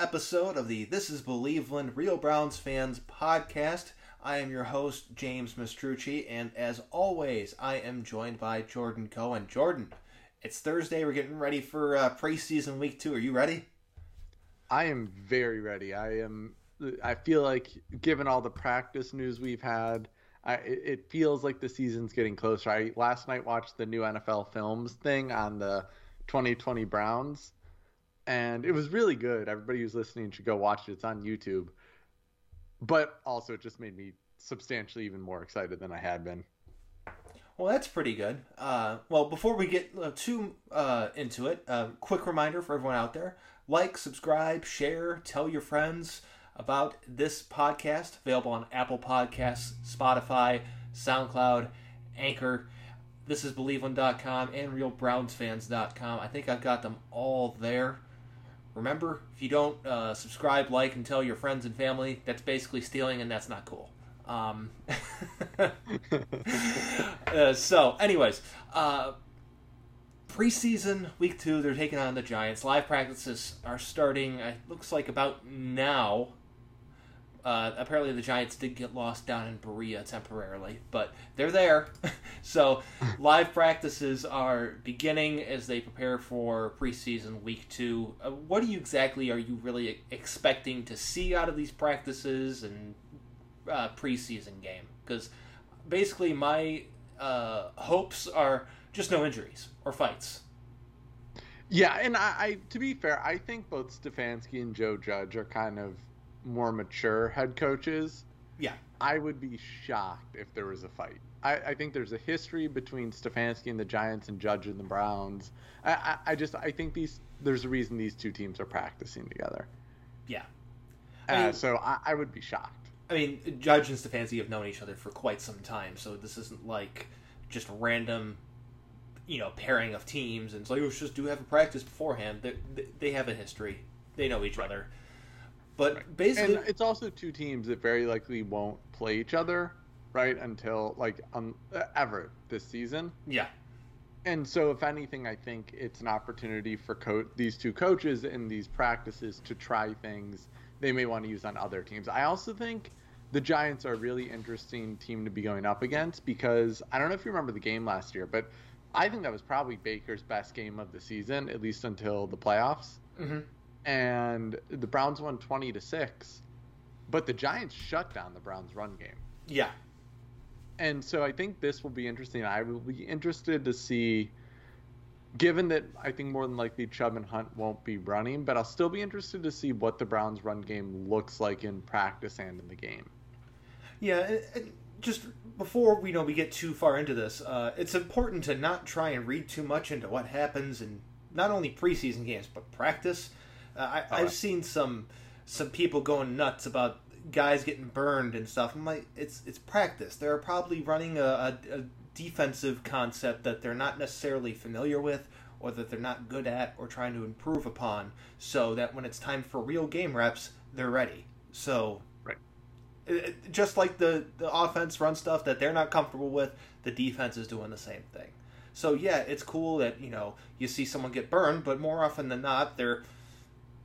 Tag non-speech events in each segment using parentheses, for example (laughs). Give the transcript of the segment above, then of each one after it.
Episode of the This is Believeland Real Browns Fans podcast. I am your host, James Mastrucci, and as always, I am joined by Jordan Cohen. Jordan, it's Thursday. We're getting ready for uh, preseason week two. Are you ready? I am very ready. I am. I feel like, given all the practice news we've had, I, it feels like the season's getting closer. I last night watched the new NFL Films thing on the 2020 Browns, and it was really good. Everybody who's listening should go watch it. It's on YouTube. But also, it just made me substantially even more excited than I had been. Well, that's pretty good. Uh, well, before we get uh, too uh, into it, a quick reminder for everyone out there like, subscribe, share, tell your friends about this podcast, available on Apple Podcasts, Spotify, SoundCloud, Anchor. This is Believeland.com and RealBrownsFans.com. I think I've got them all there. Remember, if you don't uh, subscribe, like, and tell your friends and family, that's basically stealing, and that's not cool. Um, (laughs) uh, so, anyways, uh, preseason week two, they're taking on the Giants. Live practices are starting. It looks like about now. Uh, apparently, the Giants did get lost down in Berea temporarily, but they're there. (laughs) so, (laughs) live practices are beginning as they prepare for preseason week two. Uh, what do you exactly are you really expecting to see out of these practices and uh, preseason game? Because basically, my uh, hopes are just no injuries or fights. Yeah, and I, I to be fair, I think both Stefanski and Joe Judge are kind of more mature head coaches. Yeah. I would be shocked if there was a fight. I, I think there's a history between Stefanski and the Giants and Judge and the Browns. I, I, I just I think these there's a reason these two teams are practicing together. Yeah. Uh, I mean, so I, I would be shocked. I mean, Judge and Stefanski have known each other for quite some time, so this isn't like just random, you know, pairing of teams and like, oh, just do have a practice beforehand. They, they have a history. They know each right. other. But right. basically, and it's also two teams that very likely won't play each other, right? Until like um ever this season. Yeah. And so, if anything, I think it's an opportunity for co- these two coaches in these practices to try things they may want to use on other teams. I also think the Giants are a really interesting team to be going up against because I don't know if you remember the game last year, but I think that was probably Baker's best game of the season, at least until the playoffs. Mm-hmm and the Browns won 20 to 6 but the Giants shut down the Browns run game. Yeah. And so I think this will be interesting. I will be interested to see given that I think more than likely Chubb and Hunt won't be running, but I'll still be interested to see what the Browns run game looks like in practice and in the game. Yeah, just before we know we get too far into this, uh, it's important to not try and read too much into what happens in not only preseason games but practice uh, I, have seen some some people going nuts about guys getting burned and stuff. I'm like, it's it's practice. They're probably running a, a, a defensive concept that they're not necessarily familiar with, or that they're not good at, or trying to improve upon, so that when it's time for real game reps, they're ready. So, right. Just like the the offense run stuff that they're not comfortable with, the defense is doing the same thing. So yeah, it's cool that you know you see someone get burned, but more often than not, they're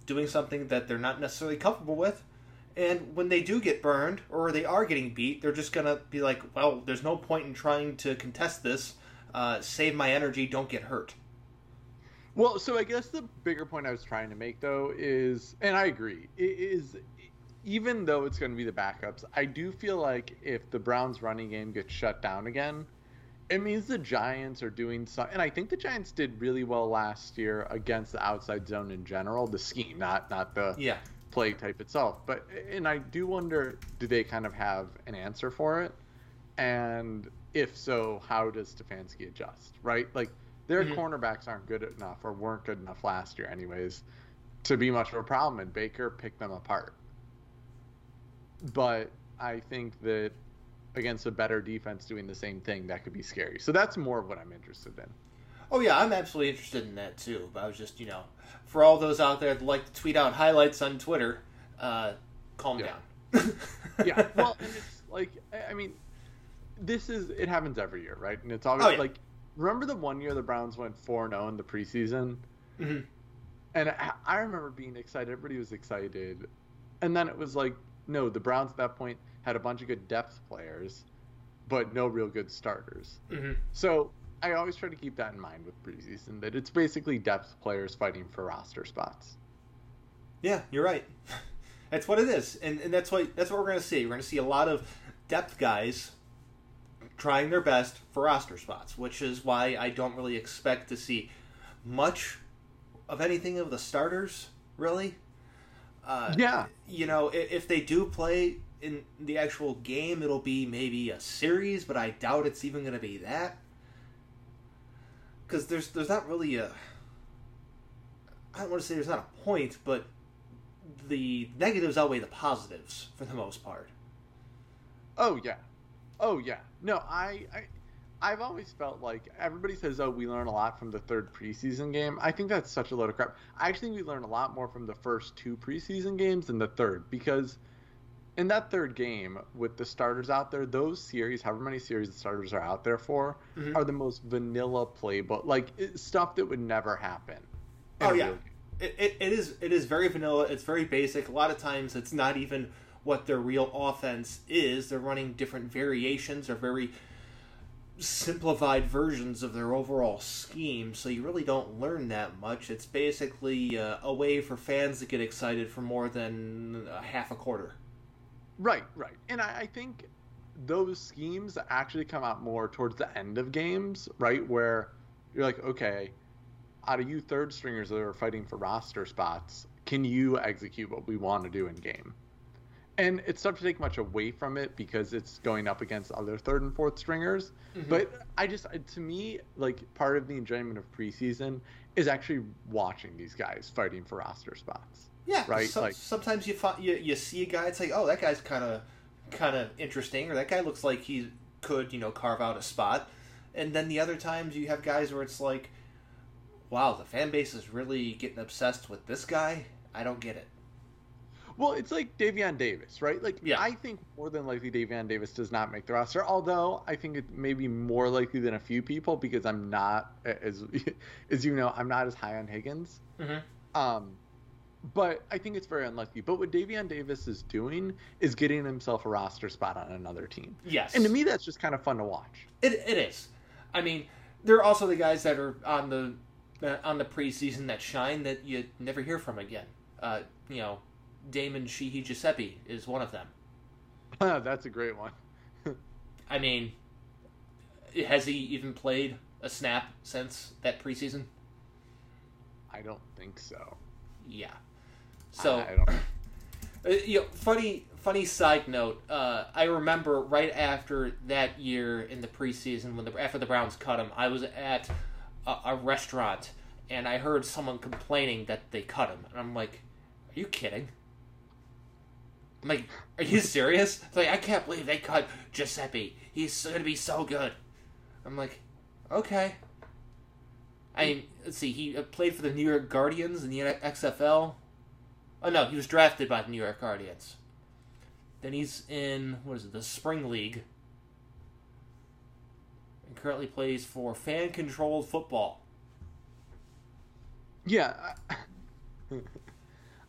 doing something that they're not necessarily comfortable with. And when they do get burned or they are getting beat, they're just going to be like, well, there's no point in trying to contest this. Uh, save my energy, don't get hurt. Well, so I guess the bigger point I was trying to make, though, is, and I agree, is even though it's going to be the backups, I do feel like if the Browns running game gets shut down again, it means the Giants are doing some, and I think the Giants did really well last year against the outside zone in general, the scheme, not not the yeah. play type itself. But and I do wonder, do they kind of have an answer for it? And if so, how does Stefanski adjust? Right, like their mm-hmm. cornerbacks aren't good enough or weren't good enough last year, anyways, to be much of a problem. And Baker picked them apart. But I think that against a better defense doing the same thing, that could be scary. So that's more of what I'm interested in. Oh yeah, I'm absolutely interested in that too. But I was just, you know, for all those out there that like to tweet out highlights on Twitter, uh, calm yeah. down. (laughs) yeah, well, (laughs) and it's like, I mean, this is it happens every year, right? And it's always oh, yeah. like, remember the one year the Browns went four zero oh in the preseason, mm-hmm. And I, I remember being excited. Everybody was excited, and then it was like, no, the Browns at that point had a bunch of good depth players, but no real good starters. Mm-hmm. So I always try to keep that in mind with preseason that it's basically depth players fighting for roster spots. Yeah, you're right. (laughs) that's what it is, and, and that's what that's what we're going to see. We're going to see a lot of depth guys trying their best for roster spots, which is why I don't really expect to see much of anything of the starters, really. Uh, Yeah. You know, if, if they do play in the actual game, it'll be maybe a series, but I doubt it's even going to be that. Because there's there's not really a. I don't want to say there's not a point, but the negatives outweigh the positives for the most part. Oh yeah, oh yeah. No, I, I, I've always felt like everybody says, "Oh, we learn a lot from the third preseason game." I think that's such a load of crap. I actually think we learn a lot more from the first two preseason games than the third because in that third game with the starters out there, those series, however many series the starters are out there for, Mhm. are the most vanilla playbook, like it- stuff that would never happen. Oh, yeah. It, it, it is it is very vanilla. It's very basic. A lot of times, it's not even what their real offense is. They're running different variations or very simplified versions of their overall scheme. So you really don't learn that much. It's basically uh, a way for fans to get excited for more than a half a quarter. Right, right. And I, I think those schemes actually come out more towards the end of games, right? Where you're like, okay, out of you third stringers that are fighting for roster spots, can you execute what we want to do in game? And it's tough to take much away from it because it's going up against other third and fourth stringers. Mhm. But I just, to me, like part of the enjoyment of preseason is actually watching these guys fighting for roster spots. Yeah, Right, some- like- sometimes you, find, you you see a guy, it's like, oh, that guy's kind of kind of interesting, or that guy looks like he could, you know, carve out a spot. And then the other times you have guys where it's like, wow, the fan base is really getting obsessed with this guy. I don't get it. Well, it's like Davion Davis, right? Like, Yeah. I think more than likely Davion Davis does not make the roster. Although I think it may be more likely than a few people because I'm not, as (laughs) as you know, I'm not as high on Higgins. Mhm. Um, but I think it's very unlikely. But what Davion Davis is doing is getting himself a roster spot on another team, Yes, and to me, that's just kind of fun to watch. it, it is. I mean, there are also the guys that are on the uh, on the preseason that shine that you never hear from again. Uh, you know, Damon Sheehy Guiseppi is one of them. (laughs) that's a great one. (laughs) I mean, has he even played a snap since that preseason? I don't think so. Yeah. So, I don't. uh, you know, funny, funny side note. Uh, I remember right after that year in the preseason, when the after the Browns cut him, I was at a, a restaurant and I heard someone complaining that they cut him, and I'm like, "Are you kidding?" I'm like, "Are you serious?" It's like, I can't believe they cut Guiseppi. He's going to be so good. I'm like, okay. I mean, let's see. He uh, played for the New York Guardians in the XFL. Oh no, he was drafted by the New York Guardians. Then he's in what is it, the Spring League, and currently plays for Fan Controlled Football. Yeah. (laughs)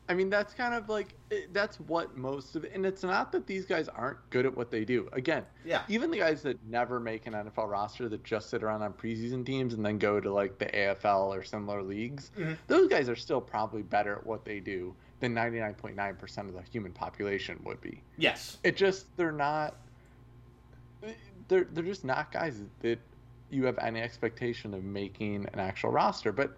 I- mean, that's kind of like that's what most of it, and it's not that these guys aren't good at what they do. Again, Yeah. even the guys that never make an NFL roster that just sit around on preseason teams and then go to like the AFL or similar leagues, Mhm. those guys are still probably better at what they do than 99.9% of the human population would be. Yes. It just they're not they're they're just not guys that you have any expectation of making an actual roster. But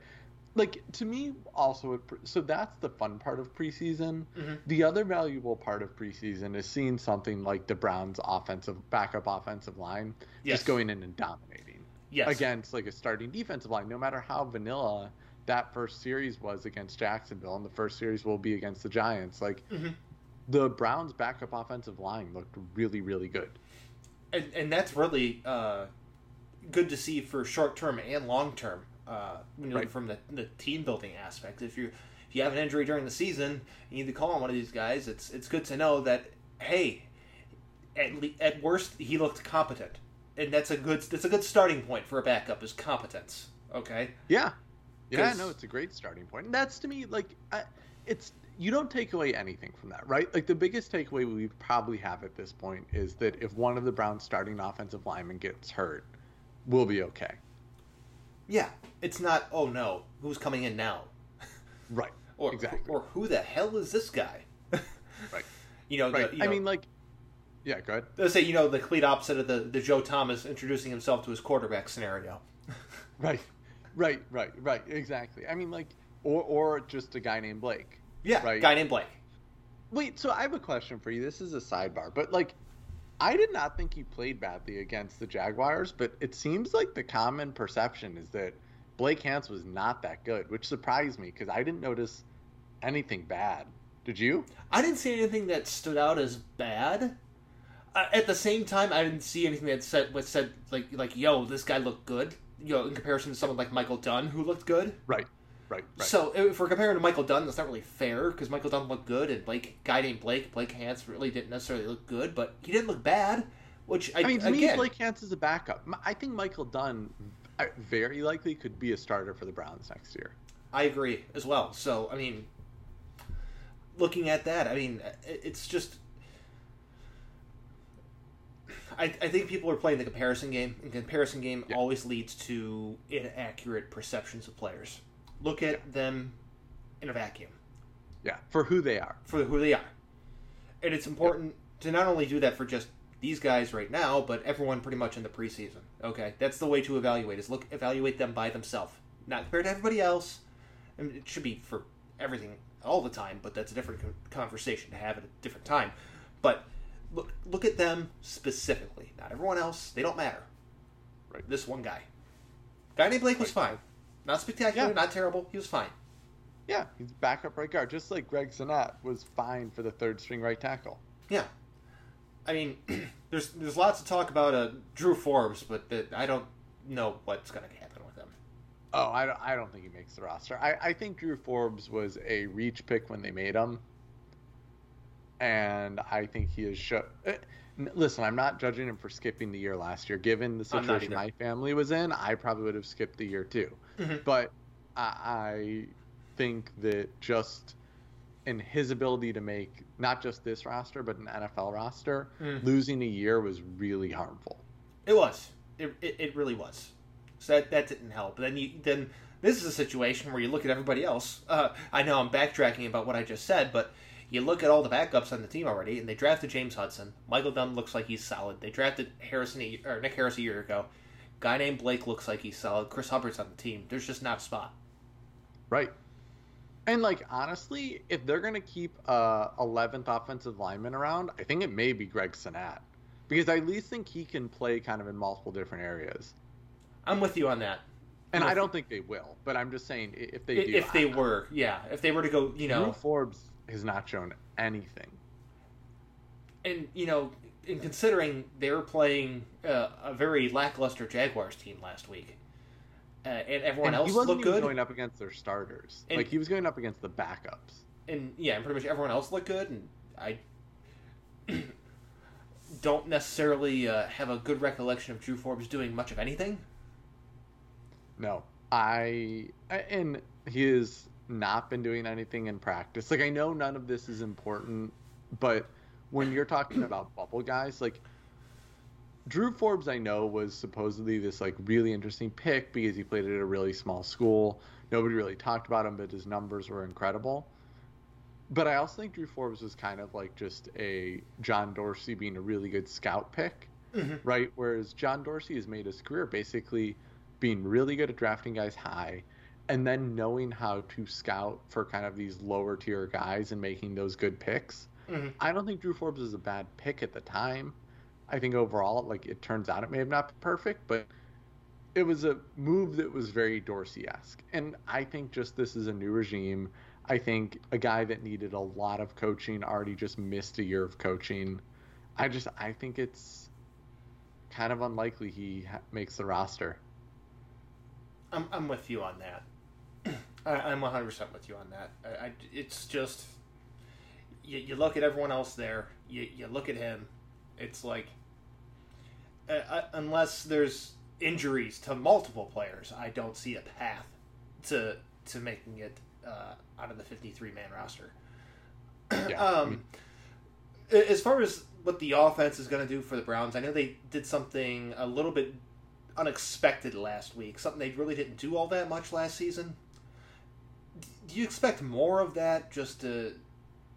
like to me, also, it, so that's the fun part of preseason. Mhm. The other valuable part of preseason is seeing something like the Browns' offensive backup offensive line Yes. just going in and dominating Yes. against like a starting defensive line. No matter how vanilla that first series was against Jacksonville, and the first series will be against the Giants, like. Mhm. The Browns' backup offensive line looked really, really good. and, and that's really uh, good to see for short term and long term. Uh, you know, Right. from the, the team building aspect. If you if you have an injury during the season, you need to call on one of these guys. It's it's good to know that hey, at le- at worst he looked competent, and that's a good that's a good starting point for a backup is competence. Okay. Yeah, Yeah, no, it's a great starting point. And that's to me like I, it's you don't take away anything from that, right? Like the biggest takeaway we probably have at this point is that if one of the Browns starting offensive linemen gets hurt, we'll be okay. Yeah, it's not. Oh no, who's coming in now? (laughs) Right. Or exactly. Or who the hell is this guy? (laughs) right. You know. Right. The, you I know, mean, like. Yeah. Go ahead. Let's say you know the complete opposite of the the Joe Thomas introducing himself to his quarterback scenario. (laughs) right. Right. Right. Right. Exactly. I mean, like, or or just a guy named Blake. Yeah. Right. Guy named Blake. Wait. So I have a question for you. This is a sidebar, but like. I did not think he played badly against the Jaguars, but it seems like the common perception is that Blake Hance was not that good, which surprised me because I didn't notice anything bad. Did you? I didn't see anything that stood out as bad. Uh, at the same time, I didn't see anything that said what said like like yo, this guy looked good. You know, in comparison to someone like Michael Dunn who looked good. Right. Right. Right. So if we're comparing to Michael Dunn, that's not really fair because Michael Dunn looked good, and Blake guy named Blake Blake Hance really didn't necessarily look good, but he didn't look bad. Which I, I mean, to again, me, Blake Hance is a backup. I think Michael Dunn uh, very likely could be a starter for the Browns next year. I agree as well. So I mean, looking at that, I mean, it's just. I, I think people are playing the comparison game, and comparison game Yeah. always leads to inaccurate perceptions of players. Look at Yeah. them in a vacuum Yeah, for who they are. for who they are, and it's important to not only do that for just these guys right now, but everyone pretty much in the preseason. Okay, that's the way to evaluate is look evaluate them by themselves, not compared to everybody else. I mean, it should be for everything all the time, but that's a different conversation to have at a different time. But look look at them specifically, not everyone else. They don't matter. Right. This one guy, guy named Blake was Right. fine, not spectacular, Yeah. not terrible. He was fine. Yeah, he's backup right guard, just like Greg Senat was fine for the third string right tackle. Yeah, I mean, (clears throat) there's there's lots to talk about uh, Drew Forbes, but the, I don't know what's going to happen with him. Oh, I don't, I don't think he makes the roster. I, I think Drew Forbes was a reach pick when they made him. And I think he is show. eh, Listen, I'm not judging him for skipping the year last year. Given the situation my family was in, I probably would have skipped the year too. Mhm. But I, I think that just in his ability to make not just this roster, but an NFL roster, Mm. losing a year was really harmful. It was. It, it, it really was. So that, that didn't help. Then you then this is a situation where you look at everybody else. Uh, I know I'm backtracking about what I just said, but you look at all the backups on the team already, and they drafted James Hudson. Michael Dunn looks like he's solid. They drafted Harrison or Nick Harris a year ago. Guy named Blake looks like he's solid. Chris Hubbard's on the team. There's just not a spot. Right. And like honestly, if they're gonna keep a eleventh offensive lineman around, I think it may be Greg Senat. Because I at least think he can play kind of in multiple different areas. I'm with you on that. And I don't think they will, but I'm just saying if they do if they I- were, yeah, if they were to go, you Drew know, Forbes has not shown anything. and you know, in considering they were playing uh, a very lackluster Jaguars team last week, uh, and everyone and else he wasn't looked good, going up against their starters. And- like he was going up against the backups. and yeah, and pretty much everyone else looked good, and I (clears throat) don't necessarily uh, have a good recollection of Drew Forbes doing much of anything. No, I I- and he has not been doing anything in practice. Like I know none of this is important, but when you're talking about (clears throat) bubble guys, like Drew Forbes, I know was supposedly this like really interesting pick because he played at a really small school. Nobody really talked about him, but his numbers were incredible. But I also think Drew Forbes was kind of like just a John Dorsey being a really good scout pick Mhm. right? Whereas John Dorsey has made his career basically being really good at drafting guys high and then knowing how to scout for kind of these lower tier guys and making those good picks. Mhm. I don't think Drew Forbes is a bad pick at the time. I think overall, like it turns out, it may have not been perfect, but it was a move that was very Dorsey esque. And I think just this is a new regime. I think a guy that needed a lot of coaching already just missed a year of coaching. I just I think it's kind of unlikely he ha- makes the roster. I'm, I'm with you on that. I, I'm 100 percent with you on that. I, I- it's just you, you look at everyone else there. You, you look at him. It's like uh, uh, unless there's injuries to multiple players, I don't see a path to to making it uh, out of the 53 man roster. Yeah. (clears throat) um, as far as what the offense is going to do for the Browns, I know they did something a little bit unexpected last week, something they really didn't do all that much last season. Do you expect more of that just to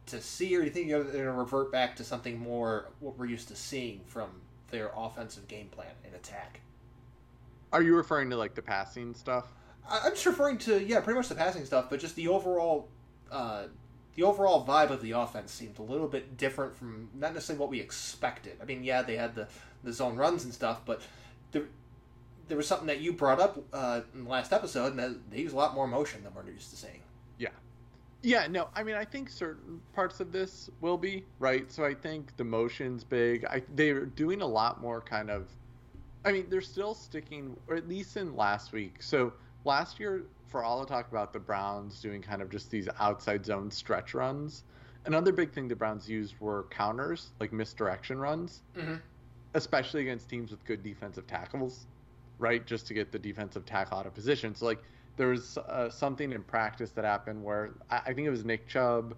to see, or do you think they're going to revert back to something more what we're used to seeing from their offensive game plan and attack? Are you referring to like the passing stuff? I'm just referring to yeah, pretty much the passing stuff, but just the overall uh, the overall vibe of the offense seemed a little bit different from not necessarily what we expected. I mean, yeah, they had the the zone runs and stuff, but there there was something that you brought up uh, in the last episode, and that they use a lot more motion than we're used to seeing. Yeah, no, I mean, I think certain parts of this will be right. So I think the motion's big. I they're doing a lot more kind of. I mean, they're still sticking, or at least in last week. So last year, for all the talk about the Browns doing kind of just these outside zone stretch runs, another big thing the Browns used were counters, like misdirection runs, Mm-hmm. especially against teams with good defensive tackles, right? Just to get the defensive tackle out of position. So like there was uh, something in practice that happened where I, I think it was Nick Chubb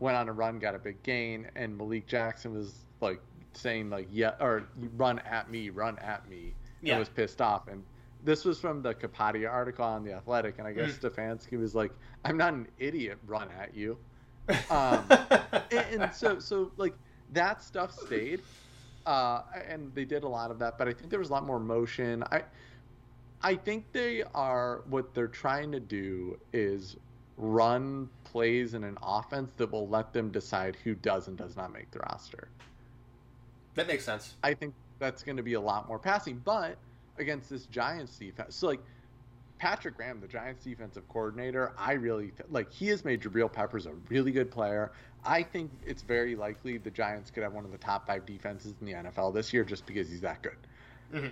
went on a run, got a big gain, and Malik Jackson was like saying like yeah or run at me, run at me, Yeah. and was pissed off. And this was from the Kapadia article on the Athletic, and I guess Stefanski was like, "I'm not an idiot, run at you." (laughs) Um, and, and so so like that stuff stayed uh and they did a lot of that but i think there was a lot more motion i i think they are what they're trying to do is run plays in an offense that will let them decide who does and does not make the roster that makes sense. i think that's going to be a lot more passing but against this giants defense so like Patrick Graham, the Giants defensive coordinator, I really th- like. He has made Jabril Peppers a really good player. I think it's very likely the Giants could have one of the top five defenses in the NFL this year just because he's that good. Mhm.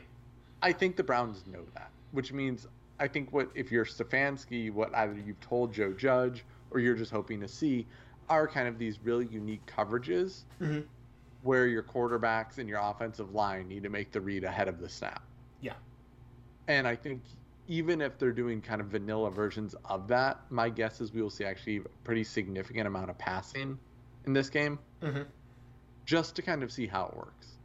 I think the Browns know that, which means I think what if you're Stefanski, what either you've told Joe Judge or you're just hoping to see are kind of these really unique coverages Mhm. where your quarterbacks and your offensive line need to make the read ahead of the snap. Yeah. And I think even if they're doing kind of vanilla versions of that, my guess is we will see actually a pretty significant amount of passing in this game Mm-hmm. just to kind of see how it works.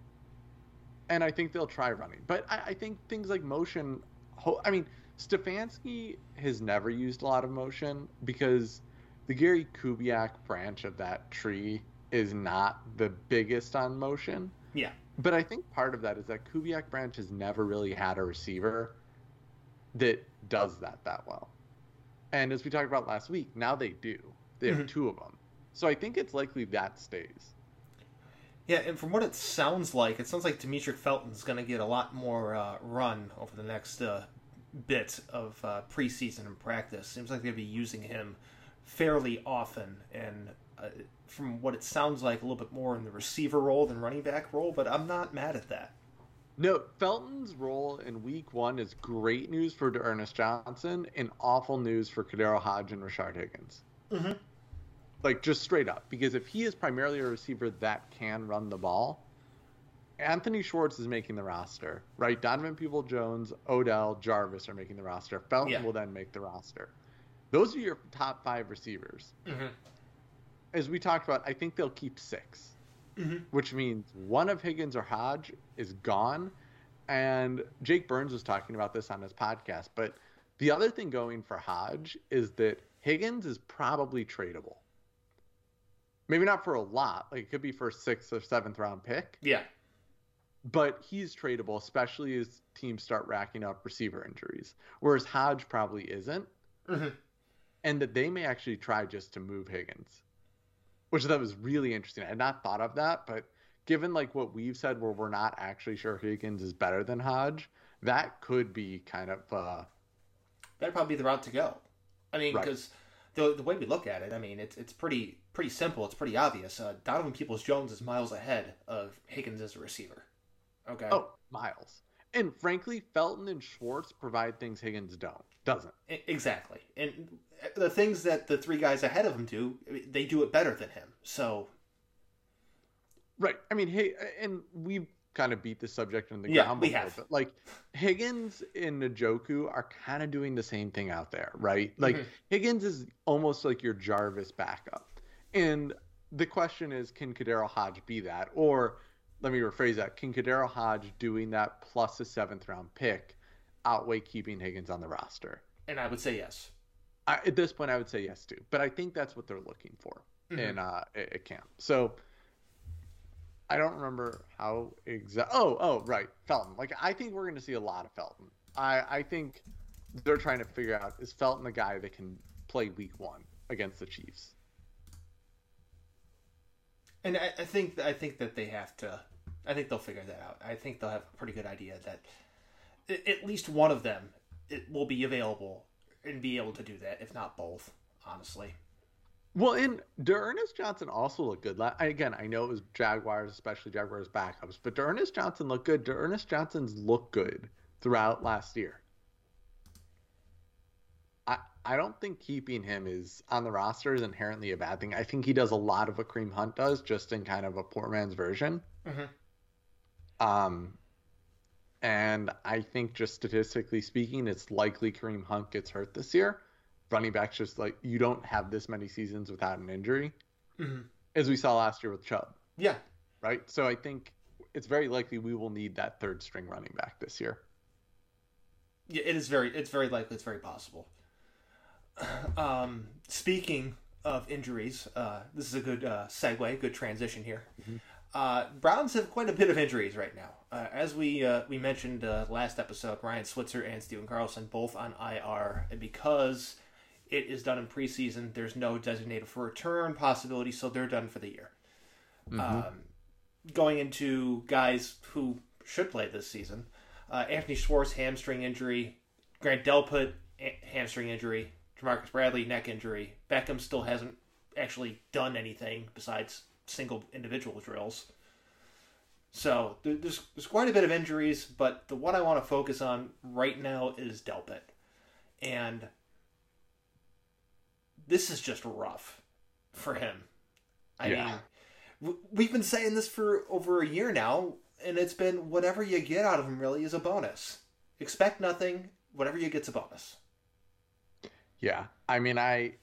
And I think they'll try running. But I, I think things like motion, I mean, Stefanski has never used a lot of motion because the Gary Kubiak branch of that tree is not the biggest on motion. Yeah. But I think part of that is that Kubiak branch has never really had a receiver that does that that well. And as we talked about last week, now they do. They have Mhm. two of them. So I think it's likely that stays. Yeah, and from what it sounds like, it sounds like Demetric Felton's going to get a lot more uh, run over the next uh, bit of uh, preseason and practice. Seems like they'll be using him fairly often, and uh, from what it sounds like, a little bit more in the receiver role than running back role. But I'm not mad at that. No, Felton's role in week one is great news for Ernest Johnson and awful news for KhaDarel Hodge and Rashard Higgins. Mm-hmm. Like, just straight up. Because if he is primarily a receiver that can run the ball, Anthony Schwartz is making the roster, right? Donovan Peoples Jones, Odell, Jarvis are making the roster. Felton Yeah. will then make the roster. Those are your top five receivers. Mm-hmm. As we talked about, I think they'll keep six. Mm-hmm. which means one of Higgins or Hodge is gone. And Jake Burns was talking about this on his podcast. But the other thing going for Hodge is that Higgins is probably tradable. Maybe not for a lot, like it could be for a sixth or seventh round pick, Yeah. but he's tradable, especially as teams start racking up receiver injuries. Whereas Hodge probably isn't, Mm-hmm. and that they may actually try just to move Higgins, which thought was really interesting. I had not thought of that, but given like what we've said, where we're not actually sure Higgins is better than Hodge, that could be kind of uh, That'd probably be the route to go. I mean, Right. The the way we look at it, I mean, it's it's pretty pretty simple. It's pretty obvious. Uh, Donovan Peoples Jones is miles ahead of Higgins as a receiver. Okay. oh Miles. And frankly, Felton and Schwartz provide things Higgins don't. Doesn't. Exactly. And the things that the three guys ahead of him do, they do it better than him. So, Right. I mean, hey, and we've kind of beat the subject in the Yeah, ground we before, have. but like Higgins and Njoku are kind of doing the same thing out there, right? Like Mhm. Higgins is almost like your Jarvis backup. And the question is, can KhaDarel Hodge be that? Or let me rephrase that. Can KhaDarel Hodge doing that plus a seventh round pick outweigh keeping Higgins on the roster? And I would say yes. I, at this point, I would say yes too. But I think that's what they're looking for Mhm. in uh, at camp. So I don't remember how exact. Oh, oh, right, Felton. Like I think we're going to see a lot of Felton. I I think they're trying to figure out is Felton the guy that can play Week One against the Chiefs. And I, I think I think that they have to. I think they'll figure that out. I think they'll have a pretty good idea that at least one of them it will be available and be able to do that, if not both. Honestly, Well, and Ernest Johnson also looked good. Again, I know it was Jaguars, especially Jaguars backups, but Ernest Johnson looked good. Ernest Johnson's looked good throughout last year. I I don't think keeping him is on the roster is inherently a bad thing. I think he does a lot of what Kareem Hunt does, just in kind of a poor man's version. Mhm. Um, and I think just statistically speaking, it's likely Kareem Hunt gets hurt this year. Running backs just like you don't have this many seasons without an injury, hmm as we saw last year with Chubb, yeah, right? So I think it's very likely we will need that third string running back this year. yeah. It is very. It's very likely. It's very possible. (clears throat) Um, speaking of injuries, uh, this is a good uh, segue, good transition here. Uh, Browns have quite a bit of injuries right now. Uh, as we uh, we mentioned uh, last episode, Ryan Switzer and Stephen Carlson both on IR, and because it is done in preseason, there's no designated for return possibility, so they're done for the year. Um, going into guys who should play this season, uh, Anthony Schwartz hamstring injury, Grant Delpit a- hamstring injury, Ja'Marcus Bradley neck injury. Beckham still hasn't actually done anything besides single individual drills. So there's there's quite a bit of injuries, but the one I want to focus on right now is Delpit, and this is just rough for him. I Yeah. mean, we've been saying this for over a year now, and it's been whatever you get out of him really is a bonus. Expect nothing. Whatever you get's a bonus. Yeah, I mean, I,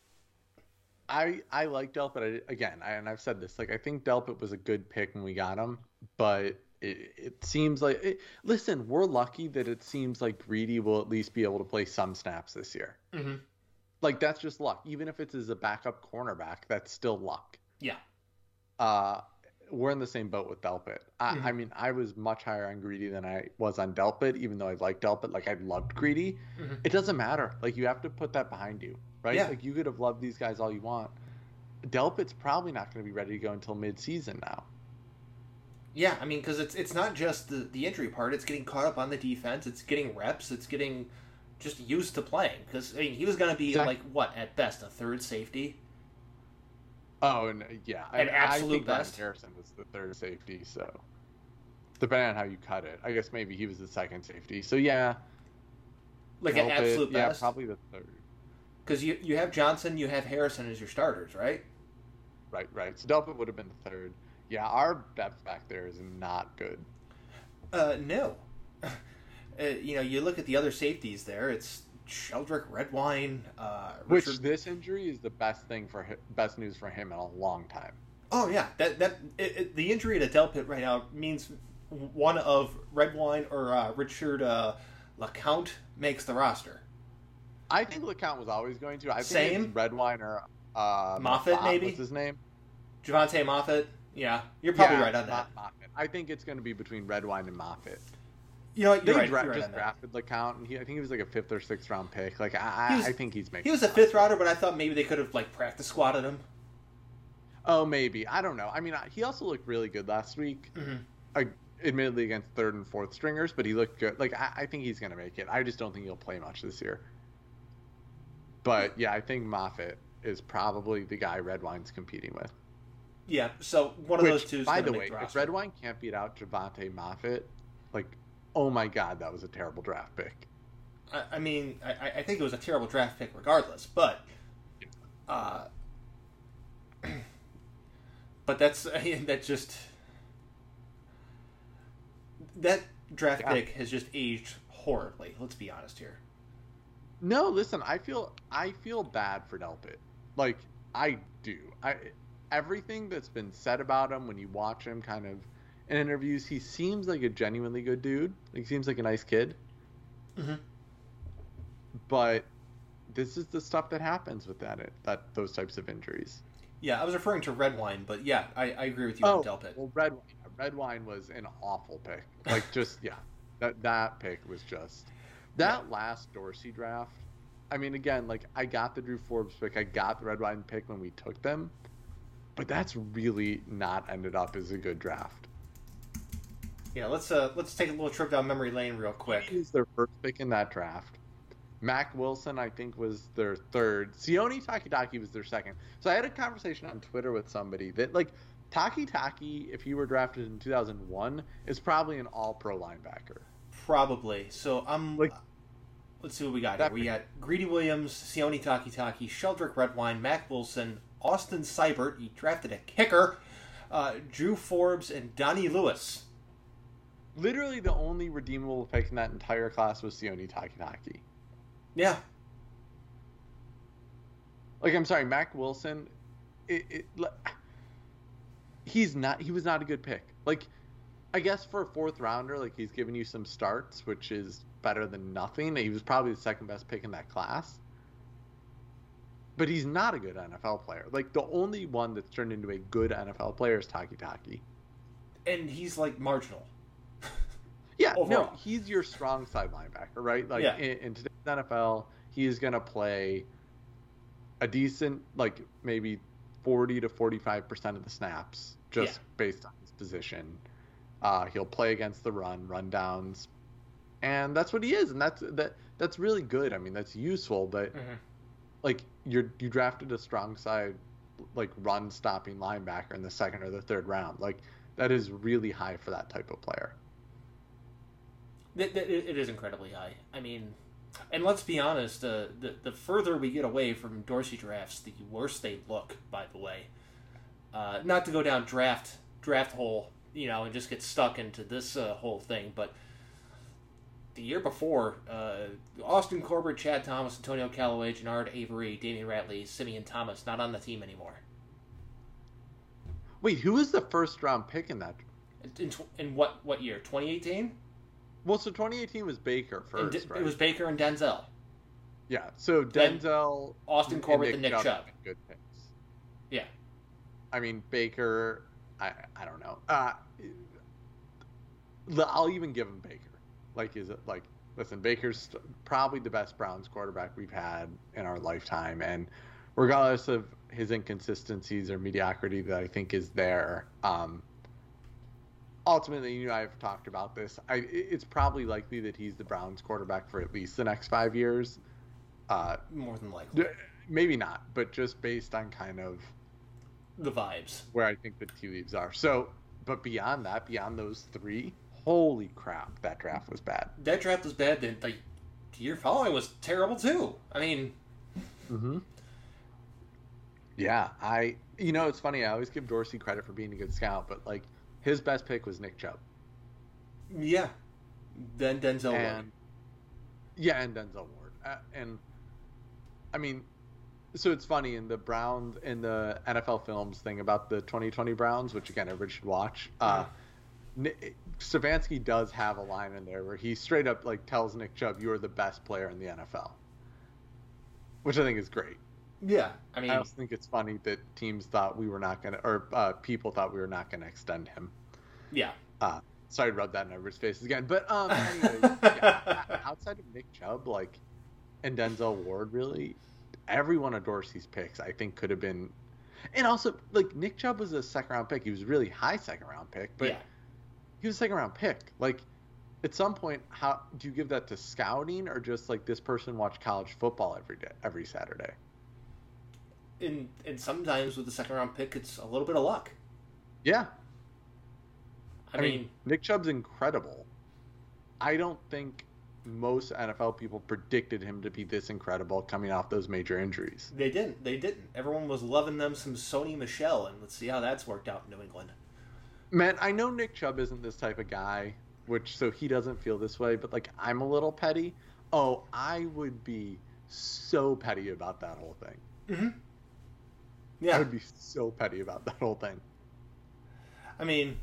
I, I like Delpit. I, again, I, and I've said this. Like, I think Delpit was a good pick when we got him, but it, it seems like. It, listen, we're lucky that it seems like Greedy will at least be able to play some snaps this year. Mm-hmm. Like, that's just luck. Even if it's as a backup cornerback, that's still luck. Yeah. Uh, we're in the same boat with Delpit. I, Mhm. I mean, I was much higher on Greedy than I was on Delpit, even though I liked Delpit. Like, I loved Greedy. Mhm. It doesn't matter. Like, you have to put that behind you, right? Yeah. Like, you could have loved these guys all you want. Delpit's probably not going to be ready to go until mid-season now. Yeah, I mean, because it's it's not just the the injury part; it's getting caught up on the defense. It's getting reps. It's getting just used to playing. Because I mean, he was going to be Exactly. like what at best a third safety. Oh, and yeah, An I, absolute I think Ryan best. Harrison was the third safety, so depending on how you cut it, I guess maybe he was the second safety. So yeah, Like an absolute yeah, best. probably the third. Because you you have Johnson, you have Harrison as your starters, right? Right, right. So Delpit would have been the third. Yeah, our depth back there is not good. Uh, no. (laughs) uh, you know, you look at the other safeties there. It's Sheldrick, Redwine, uh, Which this injury is the best thing for hi- best news for him in a long time. Oh yeah, that that it, it, the injury to Delpit right now means one of Redwine or uh, Richard uh, LeCounte makes the roster. I think LeCounte was always going to. I think Same. Redwine or uh, Moffatt, maybe? What's his name? Jovante Moffatt. Yeah, you're probably Yeah, right on that. Moffatt. I think it's going to be between Redwine and Moffatt. You know, you're right. dra- right just drafted LeCounte, and he, I think he was like a fifth or sixth round pick. Like I, I- was- I think he's making. He was a fifth rounder, but I thought maybe they could have like practice squatted him. Oh, maybe. I don't know. I mean, I- he also looked really good last week. Mhm. Uh, admittedly against third and fourth stringers, but he looked good. Like I, I think he's going to make it. I just don't think he'll play much this year. But yeah, I think Moffatt is probably the guy Redwine's competing with. Yeah, so one of Which, those two by the way, the if roster. Redwine can't beat out Jovante Moffatt, like, oh my god, that was a terrible draft pick. I, I mean, I, I think it was a terrible draft pick regardless, but, uh, (clears throat) but that's (laughs) that just that draft Yeah. pick has just aged horribly. Let's be honest here. No, listen, I feel I feel bad for Delpit. Like I do. I everything that's been said about him when you watch him kind of in interviews, he seems like a genuinely good dude. Like, he seems like a nice kid. Mhm. But this is the stuff that happens with that that those types of injuries. Yeah, I was referring to Redwine, but yeah, I, I agree with you on Delpit. well, Redwine, red wine was an awful pick. Like, (laughs) just yeah, that that pick was just that last Dorsey draft. I mean, again, like I got the Drew Forbes pick, I got the Redwine pick when we took them, but that's really not ended up as a good draft. Yeah, let's uh let's take a little trip down memory lane real quick. He was their first pick in that draft. Mac Wilson, I think, was their third. Sione Takitaki was their second. So I had a conversation on Twitter with somebody that, like, Takitaki, if he were drafted in 2001, is probably an all pro linebacker. Probably. So I'm Like- let's see what we got here. We got Greedy Williams, Sione Takitaki, Sheldrick Redwine, Mac Wilson, Austin Seibert. He drafted a kicker. Uh, Drew Forbes and Donnie Lewis. Literally, the only redeemable pick in that entire class was Sione Takitaki. Yeah, Like, I'm sorry, Mac Wilson, it, it, he's not, he was not a good pick. Like, I guess for a fourth rounder, like, he's given you some starts, which is better than nothing. He was probably the second best pick in that class. But he's not a good NFL player. Like, the only one that's turned into a good NFL player is Takitaki. and he's like marginal. Yeah, no, he's your strong side linebacker, right? Like Yeah. in, in today's NFL, he is going to play a decent, like maybe forty to forty-five percent of the snaps, just Yeah. based on his position. Uh, he'll play against the run, run downs, and that's what he is, and that's that. That's really good. I mean, that's useful, but Mhm. like you're you drafted a strong side, like run stopping linebacker in the second or the third round, like that is really high for that type of player. It, it, it is incredibly high. I mean, and let's be honest, uh, the the further we get away from Dorsey drafts, the worse they look. By the way, uh, not to go down draft draft hole, you know, and just get stuck into this uh, whole thing, but the year before, uh, Austin Corbett, Chad Thomas, Antonio Callaway, Genard Avery, Damion Ratley, Simeon Thomas, not on the team anymore. Wait, who was the first round pick in that? In, tw- in what what year? Twenty eighteen. Well, so 2018 was Baker first, right? It was Baker and Denzel. yeah. So Then Denzel, Austin and Corbett and Nick Chubb. good picks. Yeah. I mean Baker. I I don't know. Uh, I'll even give him Baker. Like, is it like? Listen, Baker's probably the best Browns quarterback we've had in our lifetime, and regardless of his inconsistencies or mediocrity that I think is there, um, ultimately, you and I have talked about this. I, it's probably likely that he's the Browns quarterback for at least the next five years. Uh, More than likely, maybe not, but just based on kind of the vibes. where I think the tea leaves are. So, but beyond that, beyond those three, holy crap, that draft was bad. that draft was bad. Then the year following was terrible too. I mean, Mm-hmm. Yeah, I. You know, it's funny. I always give Dorsey credit for being a good scout, but like his best pick was Nick Chubb, yeah. Then Denzel. and Ward. yeah, and Denzel Ward, uh, and I mean, so it's funny in the Browns in the NFL films thing about the 2020 Browns, which again everybody should watch. Uh, Stefanski does have a line in there where he straight up like tells Nick Chubb, "You are the best player in the NFL," which I think is great. Yeah, I mean, I also think it's funny that teams thought we were not going to, or uh, people thought we were not going to extend him. yeah. Sorry to rub that in everybody's faces again, but um, (laughs) anyways, yeah, outside of Nick Chubb, like, and Denzel Ward, really, everyone adores these picks, I think, could have been, and also like Nick Chubb was a second round pick. He was a really high second round pick, but yeah. he was a second round pick. Like, at some point, how do you give that to scouting or just like this person watch college football every day, every Saturday? And and sometimes with the second round pick, it's a little bit of luck. Yeah, I, I mean, mean, Nick Chubb's incredible. I don't think most NFL people predicted him to be this incredible coming off those major injuries. they didn't. They didn't. Everyone was loving them some Sony Michel, and let's see how that's worked out in New England. Man, I know Nick Chubb isn't this type of guy, which so he doesn't feel this way, but like I'm a little petty. Oh, I would be so petty about that whole thing. Mm-hmm. I would be so petty about that whole thing. I mean,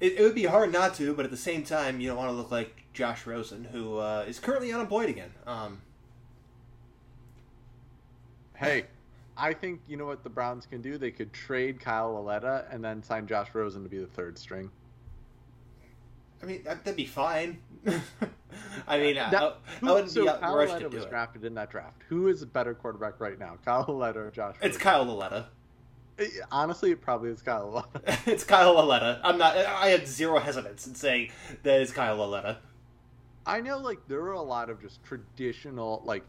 it, it would be hard not to, but at the same time, you don't want to look like Josh Rosen, who uh, is currently unemployed again. Um, Hey, I think you know what the Browns can do. They could trade Kyle Lauletta and then sign Josh Rosen to be the third string. I mean, that, that'd be fine. (laughs) (laughs) I mean, I, That- I, Who- I wouldn't so be Kyle rushed to Lauletta do was it. drafted in that draft. Who is a better quarterback right now, Kyle Lauletta or Josh? It's Rosen? Kyle Lauletta. Eh, Honestly, it probably is Kyle Lauletta. (laughs) it's Kyle Lauletta. I'm not. I had zero hesitance in saying that is Kyle Lauletta. I know, like there are a lot of just traditional, like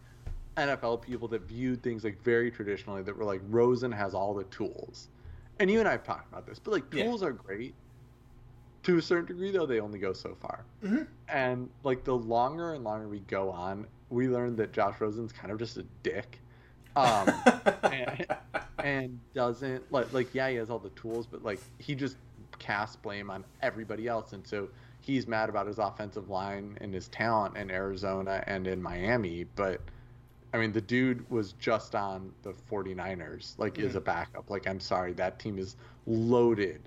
NFL people that viewed things like very traditionally. That were like Rosen has all the tools, and you and I have talked about this. But like Yeah. tools are great to a certain degree, though they only go so far. hmm And like the longer and longer we go on, we learn that Josh Rosen's kind of just a dick. Um, (laughs) and, and doesn't like like yeah he has all the tools but like he just casts blame on everybody else. And so he's mad about his offensive line and his talent in Arizona and in Miami. But I mean the dude was just on the 49ers like is a backup. Like I'm sorry that team is loaded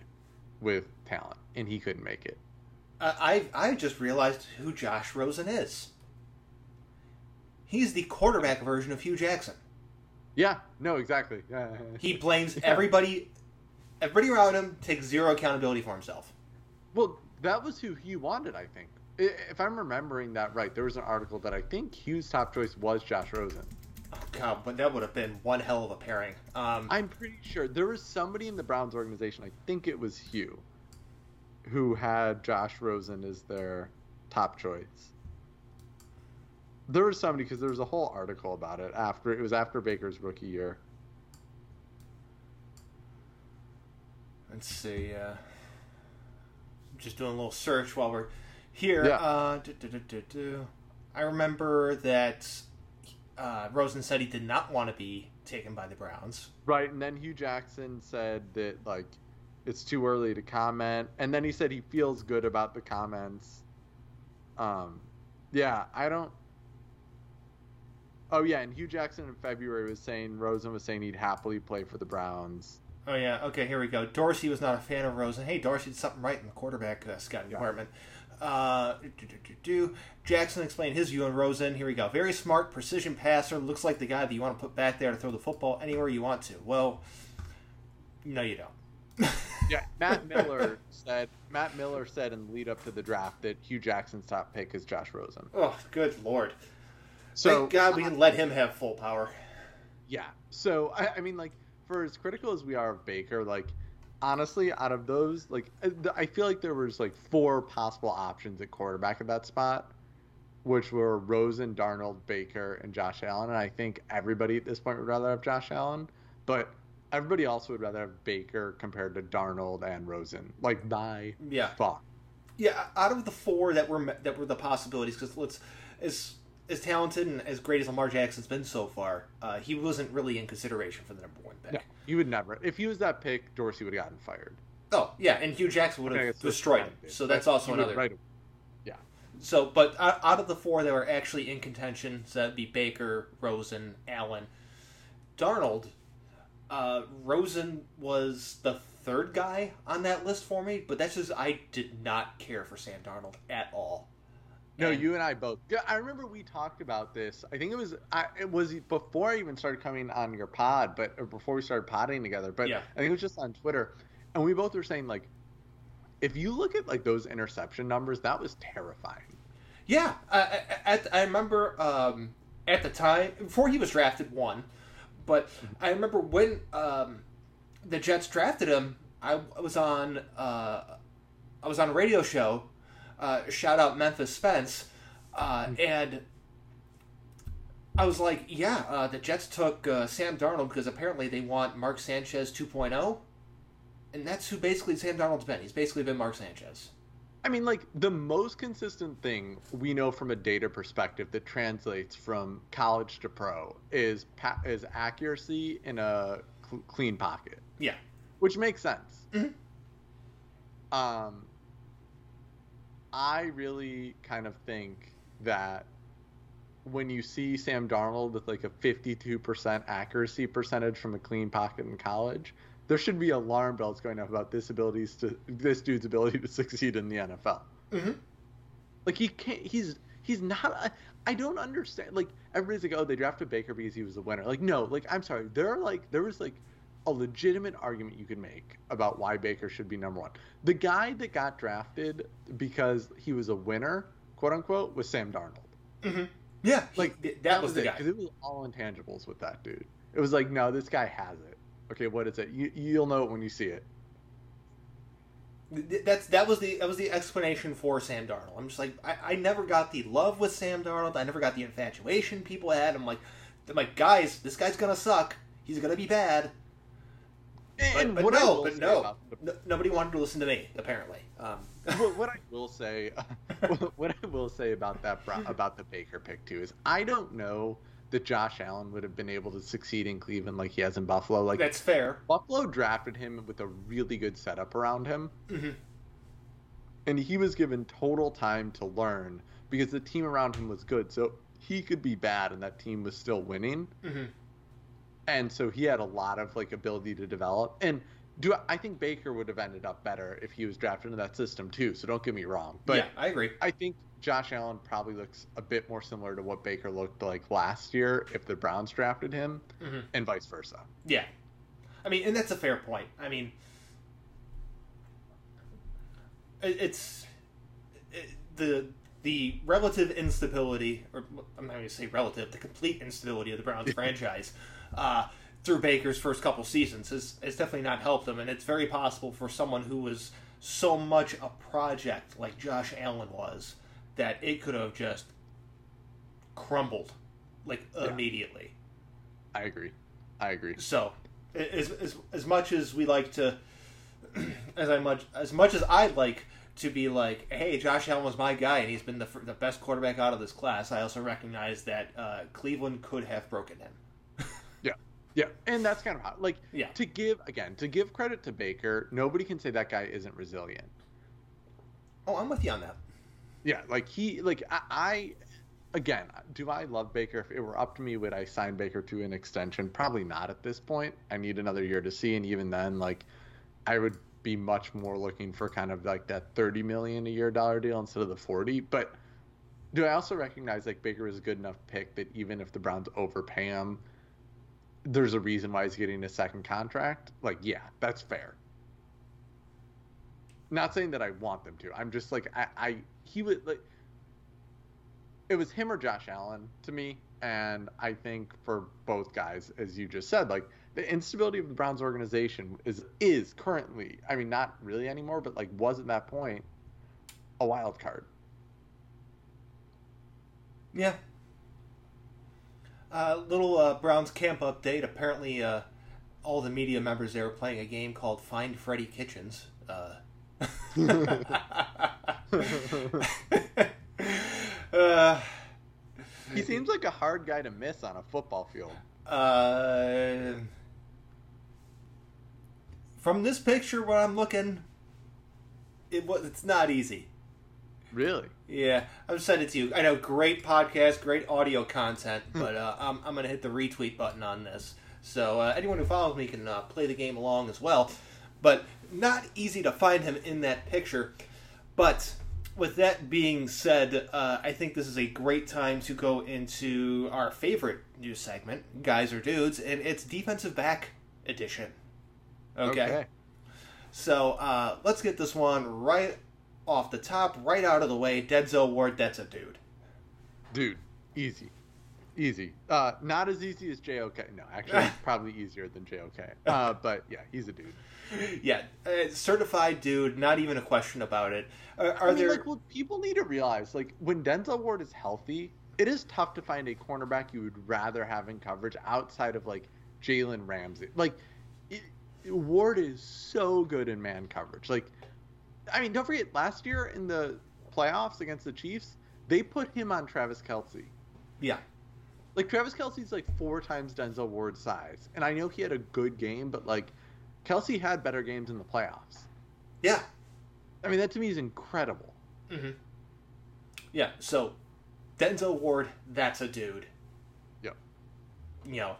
with talent and he couldn't make it I I just realized who Josh Rosen is. He's the quarterback version of Hue Jackson. yeah no exactly yeah (laughs) He blames everybody. Everybody around him takes zero accountability for himself. Well, that was who Hue wanted, I think. If I'm remembering that right, there was an article that I think Hue's top choice was Josh Rosen. Oh God, but that would have been one hell of a pairing. Um, I'm pretty sure there was somebody in the Browns organization, I think it was Hue, who had Josh Rosen as their top choice. There was somebody because there was a whole article about it after it was after Baker's rookie year. Let's see. Uh, just doing a little search while we're here. Yeah. Uh, do, do, do. I remember that uh, Rosen said he did not want to be taken by the Browns. Right, and then Hue Jackson said that like it's too early to comment, and then he said he feels good about the comments. Um, yeah, I don't. Oh yeah, and Hue Jackson in February was saying Rosen was saying he'd happily play for the Browns. Oh yeah. Okay, here we go. Dorsey was not a fan of Rosen. Hey, Dorsey did something right in the quarterback uh, scouting Yeah. department. Uh, do, do, do, do. Jackson explained his view on Rosen. Here we go. Very smart, precision passer. Looks like the guy that you want to put back there to throw the football anywhere you want to. Well, no, you don't. (laughs) Yeah, Matt Miller said Matt Miller said in the lead up to the draft that Hue Jackson's top pick is Josh Rosen. Oh, good lord. So Thank God we can let him have full power. Yeah. So I, I mean, like, for as critical as we are of Baker, like, honestly, out of those, like, uh, I- I feel like there was like four possible options at quarterback at that spot, which were Rosen, Darnold, Baker, and Josh Allen. And I think everybody at this point would rather have Josh Allen, but everybody also would rather have Baker compared to Darnold and Rosen. Like, by Yeah, fuck. yeah. Out of the four that were that were the possibilities, because let's as as talented and as great as Lamar Jackson's been so far, uh, he wasn't really in consideration for the number one pick. No, you would never. If he was that pick, Dorsey would have gotten fired. Oh yeah, and Hue Jackson would have destroyed him. So that's also another. right- yeah. So, but out out of the four that were actually in contention, so that'd be Baker, Rosen, Allen, Darnold. Uh, Rosen was the third guy on that list for me, but that's just I did not care for Sam Darnold at all. No, And- you and I both. Yeah, I remember we talked about this. I think it was I, it was before I even started coming on your pod, but or before we started podding together. But Yeah. I think it was just on Twitter, and we both were saying like, if you look at like those interception numbers, that was terrifying. Yeah, I, I, I remember um, at the time before he was drafted one, but I remember when um, the Jets drafted him. I, was on uh, I was on a radio show. Uh, shout out Memphis Spence, uh, and I was like, yeah, uh, the Jets took uh, Sam Darnold because apparently they want Mark Sanchez 2.0, and that's who basically Sam Darnold's been. He's basically been Mark Sanchez. I mean, like the most consistent thing we know from a data perspective that translates from college to pro is pa- is accuracy in a cl- clean pocket. Yeah. which makes sense. Mhm. Um, I really kind of think that when you see Sam Darnold with like a 52% accuracy percentage from a clean pocket in college, there should be alarm bells going off about this abilities to this dude's ability to succeed in the NFL. Mm-hmm. Like he can't. He's he's not. I I don't understand. Like everybody's like, oh, they drafted Baker because he was a winner. Like no. Like I'm sorry. There are like there was like a legitimate argument you could make about why Baker should be number one. The guy that got drafted because he was a winner, quote unquote, was Sam Darnold. Mm-hmm. Yeah, like he, that, that, was, was, the it, guy. Because it was all intangibles with that dude. It was like, no, this guy has it. Okay, what is it? You, you'll know it when you see it. That's that was the that was the explanation for Sam Darnold. I'm just like I, I never got the love with Sam Darnold. I never got the infatuation people had. I'm like, I'm like guys, this guy's gonna suck. He's gonna be bad. But, And but what I no, but no, the- no, nobody wanted to listen to me apparently. Um, what, what I will say, (laughs) (laughs) what I will say about that about the Baker pick too is I don't know that Josh Allen would have been able to succeed in Cleveland like he has in Buffalo. Like that's fair. Buffalo drafted him with a really good setup around him, hmm and he was given total time to learn because the team around him was good. So he could be bad, and that team was still winning. hmm and so he had a lot of like ability to develop and do I think Baker would have ended up better if he was drafted into that system too. So don't get me wrong, but yeah, I agree. I think Josh Allen probably looks a bit more similar to what Baker looked like last year if the Browns drafted him, hmm and vice versa. Yeah, I mean, and that's a fair point. I mean, it's it, the the relative instability, or I'm not going to say relative, the complete instability of the Browns (laughs) franchise uh, through Baker's first couple seasons has, has definitely not helped them, and it's very possible for someone who was so much a project like Josh Allen was that it could have just crumbled like Yeah. immediately. I agree. I agree. So, as, as, as much as we like to, (clears throat) as I much as much as I'd like to be like, hey, Josh Allen was my guy, and he's been the the best quarterback out of this class. I also recognize that uh, Cleveland could have broken him. (laughs) Yeah, yeah, and that's kind of how like Yeah. to give again to give credit to Baker. Nobody can say that guy isn't resilient. Oh, I'm with you on that. Yeah, like he like I, I again, do I love Baker? If it were up to me, would I sign Baker to an extension? Probably not at this point. I need another year to see, and even then, like I would be much more looking for kind of like that thirty million a year dollar deal instead of the forty. But do I also recognize like Baker is a good enough pick that even if the Browns overpay him, there's a reason why he's getting a second contract? Like, yeah, that's fair. Not saying that I want them to. I'm just like I, I he would like it was him or Josh Allen to me, and I think for both guys, as you just said, like the instability of the Browns organization is is currently, I mean, not really anymore, but like was at that point a wild card. Yeah. Uh, little uh, Browns camp update. Apparently, uh, all the media members there were playing a game called Find Freddie Kitchens. Uh, uh, (laughs) He seems like a hard guy to miss on a football field. uh, from this picture, what I'm looking, it was it's not easy. Really? Yeah, I'll send it to you. I know, great podcast, great audio content, but uh, I'm, I'm going to hit the retweet button on this. So uh, anyone who follows me can uh, play the game along as well. But not easy to find him in that picture. But with that being said, uh, I think this is a great time to go into our favorite news segment, Guys or Dudes, and it's defensive back edition. okay. So uh, let's get this one right off the top, right out of the way. Denzel Ward, that's a dude. Dude, easy. Easy. Uh, not as easy as JOK. No, actually, (laughs) probably easier than JOK. Uh, but yeah, he's a dude. (laughs) Yeah, uh, certified dude. Not even a question about it. Are, are I mean, there? like, what people need to realize, like, when Denzel Ward is healthy, it is tough to find a cornerback you would rather have in coverage outside of like Jalen Ramsey. Like, it, Ward is so good in man coverage. Like, I mean, don't forget last year in the playoffs against the Chiefs, they put him on Travis Kelce. yeah, Like Travis Kelce's like four times Denzel Ward's size, and I know he had a good game, but like Kelce had better games in the playoffs. yeah, I mean, that to me is incredible. Mm-hmm. Yeah. So Denzel Ward, that's a dude. Yep. You know,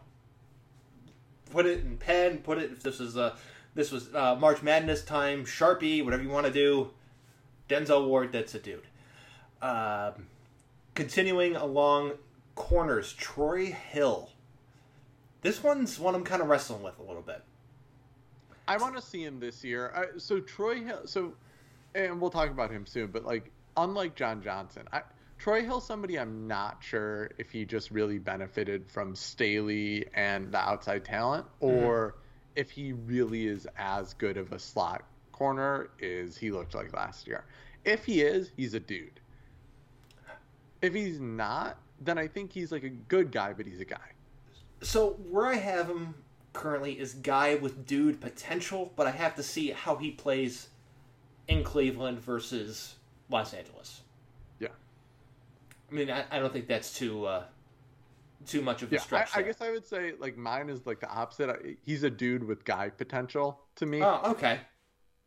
put it in pen. Put it. If this was a, this was uh, March Madness time, Sharpie, whatever you want to do. Denzel Ward, that's a dude. Um, continuing along corners, Troy Hill. This one's one I'm kind of wrestling with a little bit. I want to see him this year. I, so Troy Hill, so, and we'll talk about him soon. But like, unlike John Johnson, I, Troy Hill, somebody I'm not sure if he just really benefited from Staley and the outside talent, or mm-hmm. if he really is as good of a slot corner as he looked like last year. If he is, he's a dude. If he's not, then I think he's like a good guy, but he's a guy. So where I have him currently is guy with dude potential, but I have to see how he plays in Cleveland versus Los Angeles. Yeah. I mean, I, I don't think that's too uh, too much of a yeah, stretch. I, I, guess I would say like mine is like the opposite. He's a dude with guy potential to me. Oh, okay.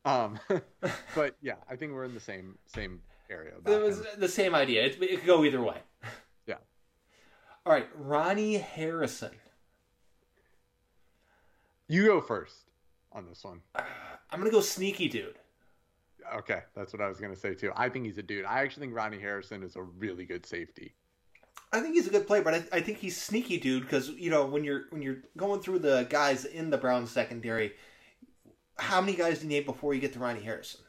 Um, (laughs) (laughs) but yeah, I think we're in the same same area. It was him. the same idea. It, it could go either way. Yeah. (laughs) All right, Ronnie Harrison. You go first on this one. Uh, I'm gonna go sneaky dude. Okay, that's what I was gonna say too. I think he's a dude. I actually think Ronnie Harrison is a really good safety. I think he's a good player, but I, I think he's sneaky dude because you know when you're when you're going through the guys in the Browns secondary, how many guys do you name before you get to Ronnie Harrison?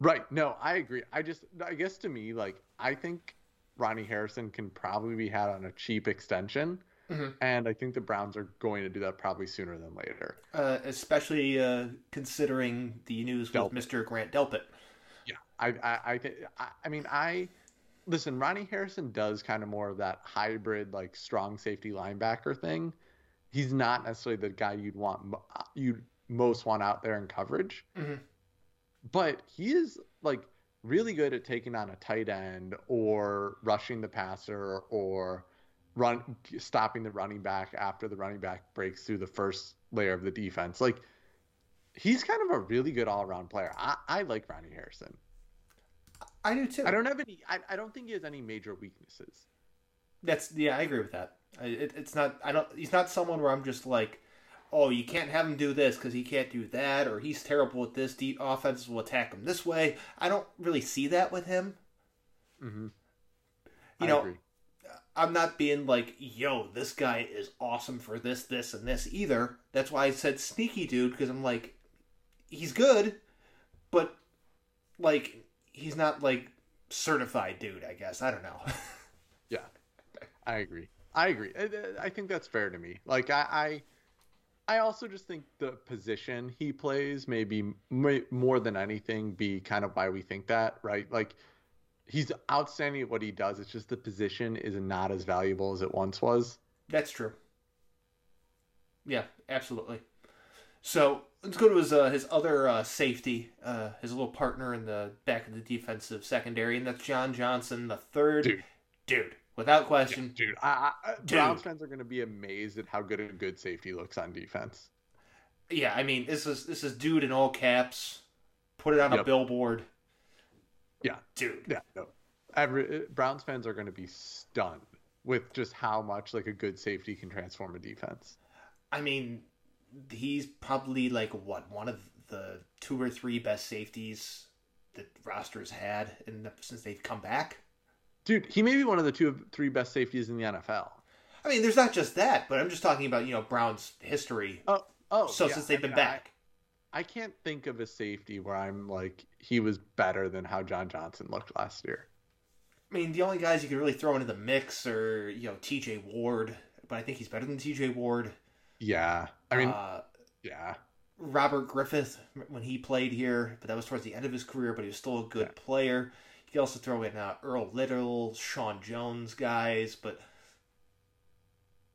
Right. No, I agree. I just I guess to me like I think Ronnie Harrison can probably be had on a cheap extension Mm-hmm. And I think the Browns are going to do that probably sooner than later. Uh, especially uh, considering the news Delpit. with Mr. Grant Delpit. Yeah, I, I, I, I, mean, I listen. Ronnie Harrison does kind of more of that hybrid, like strong safety linebacker thing. He's not necessarily the guy you'd want, you'd most want out there in coverage, mm-hmm. but he is like really good at taking on a tight end or rushing the passer or run stopping the running back after the running back breaks through the first layer of the defense. Like he's kind of a really good all around player. I, I like Ronnie Harrison. I do too. I don't have any. I, I don't think he has any major weaknesses. That's yeah, I agree with that. It, it's not. I don't. He's not someone where I'm just like, oh, you can't have him do this because he can't do that, or he's terrible at this. Deep offenses will attack him this way. I don't really see that with him. Mm-hmm. You I know, agree. I'm not being like, yo, this guy is awesome for this, this, and this either. That's why I said sneaky dude, because I'm like, he's good, but like, he's not like certified dude, I guess. I don't know. (laughs) yeah, I agree. I agree. I, I, think that's fair to me. Like, I, I, I also just think the position he plays, maybe more than anything, be kind of why we think that, right? Like, he's outstanding at what he does. It's just the position is not as valuable as it once was. That's true. Yeah, absolutely. So let's go to his uh, his other uh, safety, uh, his little partner in the back of the defensive secondary, and that's John Johnson, the third dude. Dude, without question, yeah, dude. I, I, dude. Browns fans are going to be amazed at how good a good safety looks on defense. Yeah, I mean this is this is dude in all caps. Put it on yep. a billboard. Yeah, dude. Yeah, no. Every uh, Browns fans are going to be stunned with just how much like a good safety can transform a defense. I mean, he's probably like what one of the two or three best safeties that rosters had in the, since they've come back. Dude, he may be one of the two or three best safeties in the NFL. I mean, there's not just that, but I'm just talking about you know Brown's history. Oh, oh, so yeah. since they've been back. I can't think of a safety where I'm like he was better than how John Johnson looked last year. I mean, the only guys you could really throw into the mix are you know T.J. Ward, but I think he's better than T.J. Ward. Yeah, I mean, uh, yeah. Robert Griffith when he played here, but that was towards the end of his career, but he was still a good yeah. player. You could also throw in uh, Earl Little, Sean Jones guys, but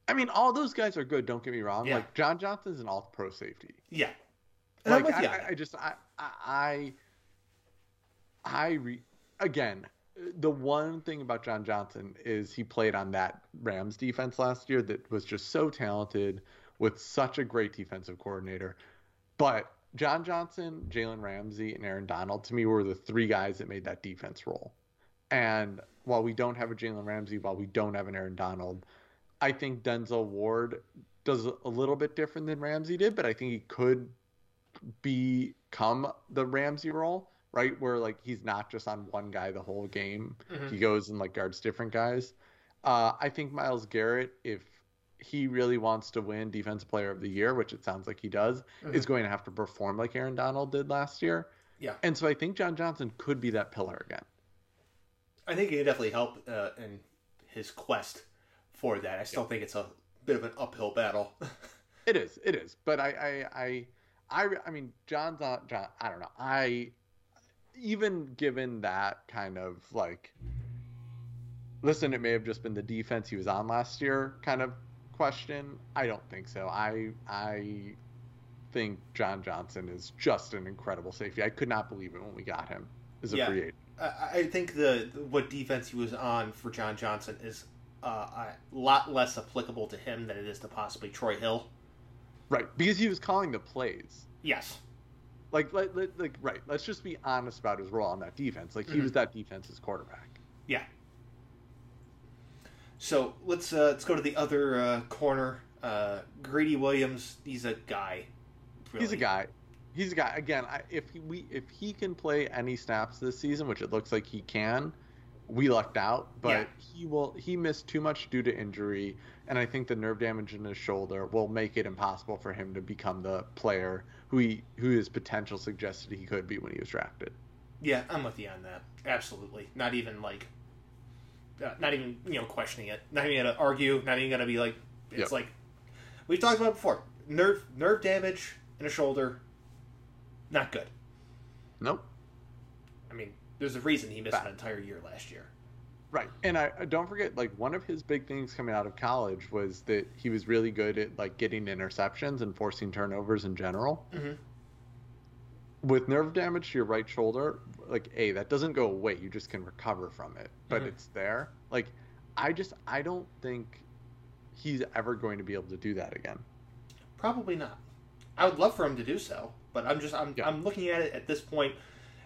I mean, all those guys are good. Don't get me wrong. Yeah. Like John Johnson's an all-pro safety. Yeah, and like, I, I, just I I I re, again the one thing about John Johnson is he played on that Rams defense last year that was just so talented with such a great defensive coordinator. But John Johnson, Jalen Ramsey, and Aaron Donald to me were the three guys that made that defense roll. And while we don't have a Jalen Ramsey, while we don't have an Aaron Donald, I think Denzel Ward does a little bit different than Ramsey did, but I think he could become the Ramsey role, right? Where like he's not just on one guy the whole game. Mhm. He goes and like guards different guys. Uh, I think Myles Garrett, if he really wants to win Defensive Player of the Year, which it sounds like he does, Mhm. is going to have to perform like Aaron Donald did last year. Yeah. And so I think John Johnson could be that pillar again. I think it definitely help uh, in his quest for that. I still think it's a bit of an uphill battle. (laughs) It is, it is. But I, I, I, I, I mean, John's not John. I don't know. I, even given that kind of like, listen, it may have just been the defense he was on last year kind of question. I don't think so. I, I think John Johnson is just an incredible safety. I could not believe it when we got him as a Yeah. free agent. I, I think the what defense he was on for John Johnson is uh, a lot less applicable to him than it is to possibly Troy Hill. Right, because he was calling the plays. Yes. Like, like, like, right. Let's just be honest about his role on that defense. Like, he Mhm. was that defense's quarterback. Yeah. So let's uh, let's go to the other uh, corner. Uh, Greedy Williams, he's a guy. He's a guy. He's a guy. Again, I, if he, we if he can play any snaps this season, which it looks like he can, we lucked out. But Yeah. he will. He missed too much due to injury, and I think the nerve damage in his shoulder will make it impossible for him to become the player who he who his potential suggested he could be when he was drafted. Yeah, I'm with you on that. Absolutely. Not even like, uh, not even you know questioning it. Not even gonna argue. Not even gonna be like, it's Yep. like we've talked about before. Nerve nerve damage in a shoulder, not good. Nope. I mean, there's a reason he missed Bad. an entire year last year. Right. And I don't forget like one of his big things coming out of college was that he was really good at like getting interceptions and forcing turnovers in general. Mm-hmm. With nerve damage to your right shoulder, like a that doesn't go away. You just can recover from it, but Mhm. it's there. Like I just I don't think he's ever going to be able to do that again. Probably not. I would love for him to do so, but I'm just I'm Yeah. I'm looking at it at this point.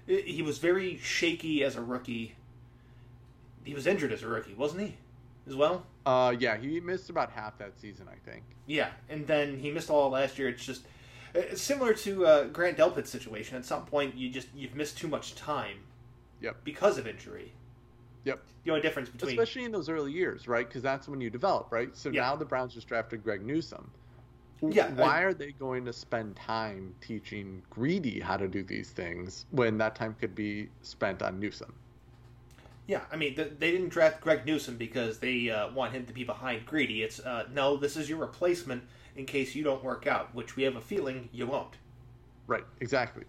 He was very shaky as a rookie. He was injured as a rookie, wasn't he? As well. Uh yeah, he missed about half that season, I think. Yeah, and then he missed all last year. It's just it's similar to uh, Grant Delpit's situation. At some point, you just you've missed too much time. Yep. Because of injury. Yep. The only difference between Especially in those early years, right? Because that's when you develop, right? So Yeah. now the Browns just drafted Greg Newsome. Yeah, I- Why are they going to spend time teaching Greedy how to do these things when that time could be spent on Newsome? Yeah, I mean they didn't draft Greg Newsome because they uh, want him to be behind Greedy. It's uh, no, this is your replacement in case you don't work out, which we have a feeling you won't. Right. Exactly.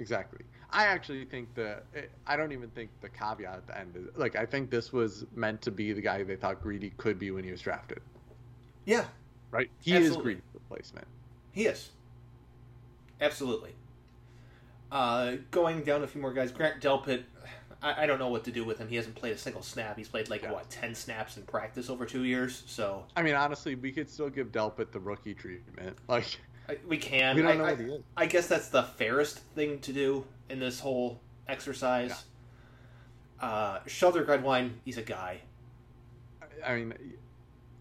Exactly. I actually think the I don't even think the caveat at the end is like I think this was meant to be the guy they thought Greedy could be when he was drafted. Yeah, Right. He Absolutely. is Greedy's replacement. he is. Absolutely. Uh, going down a few more guys, Grant Delpit. I, I don't know what to do with him. He hasn't played a single snap. He's played like Yeah. what ten snaps in practice over two years. So I mean, honestly, we could still give Delpit the rookie treatment. (laughs) Like I, we can. we don't I, know I, what he is. I guess that's the fairest thing to do in this whole exercise. Uh, Sheldrick Redwine, he's a guy. I mean,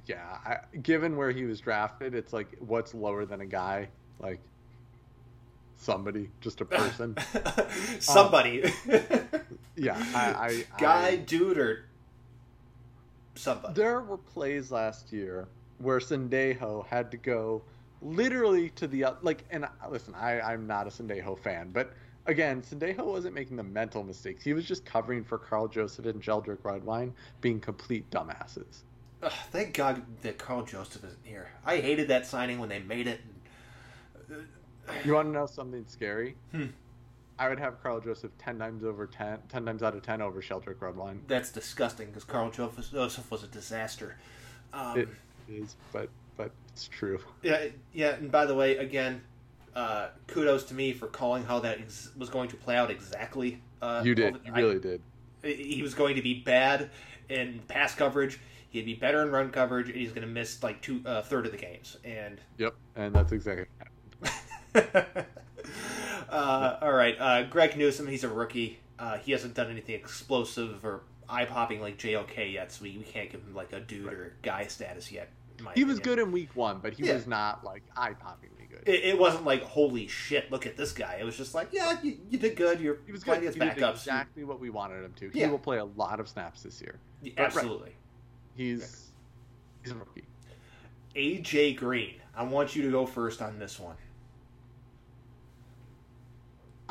yeah. I, given where he was drafted, it's like what's lower than a guy? Like somebody, just a person. (laughs) Um, somebody, yeah, I, I guy, I- dude, or somebody. there were plays last year where Sendejo had to go literally to the like. And listen, I I'm not a Sendejo fan, but again, Sendejo wasn't making the mental mistakes. He was just covering for Karl Joseph and Sheldrick Redwine being complete dumbasses. Ugh, thank God that Karl Joseph isn't here. I hated that signing when they made it. You want to know something scary? Hmm. I would have Karl Joseph 10 times over 10, 10 times out of 10 over Sheldrick Redwine. That's disgusting because Karl Joseph was a disaster. Um, It is, but but it's true. Yeah, yeah. And by the way, again, uh, kudos to me for calling how that ex- was going to play out exactly. Uh, You did. over- You I- really did. he was going to be bad in pass coverage. He'd be better in run coverage, and he's going to miss like two uh, third of the games. And Yep. And that's exactly. (laughs) Uh, all right, uh, Greg Newsome. He's a rookie. Uh, he hasn't done anything explosive or eye popping like JOK yet, so we, we can't give him like a dude right. or guy status yet. He was good in week one, but he yeah. was not like eye poppingly good. It, it, wasn't like holy shit, look at this guy. It was just like, yeah, you, you did good. You're he was good. He did exactly what we wanted him to. He yeah. will play a lot of snaps this year. Absolutely. Right. He's he's a rookie. AJ Green. I want you to go first on this one.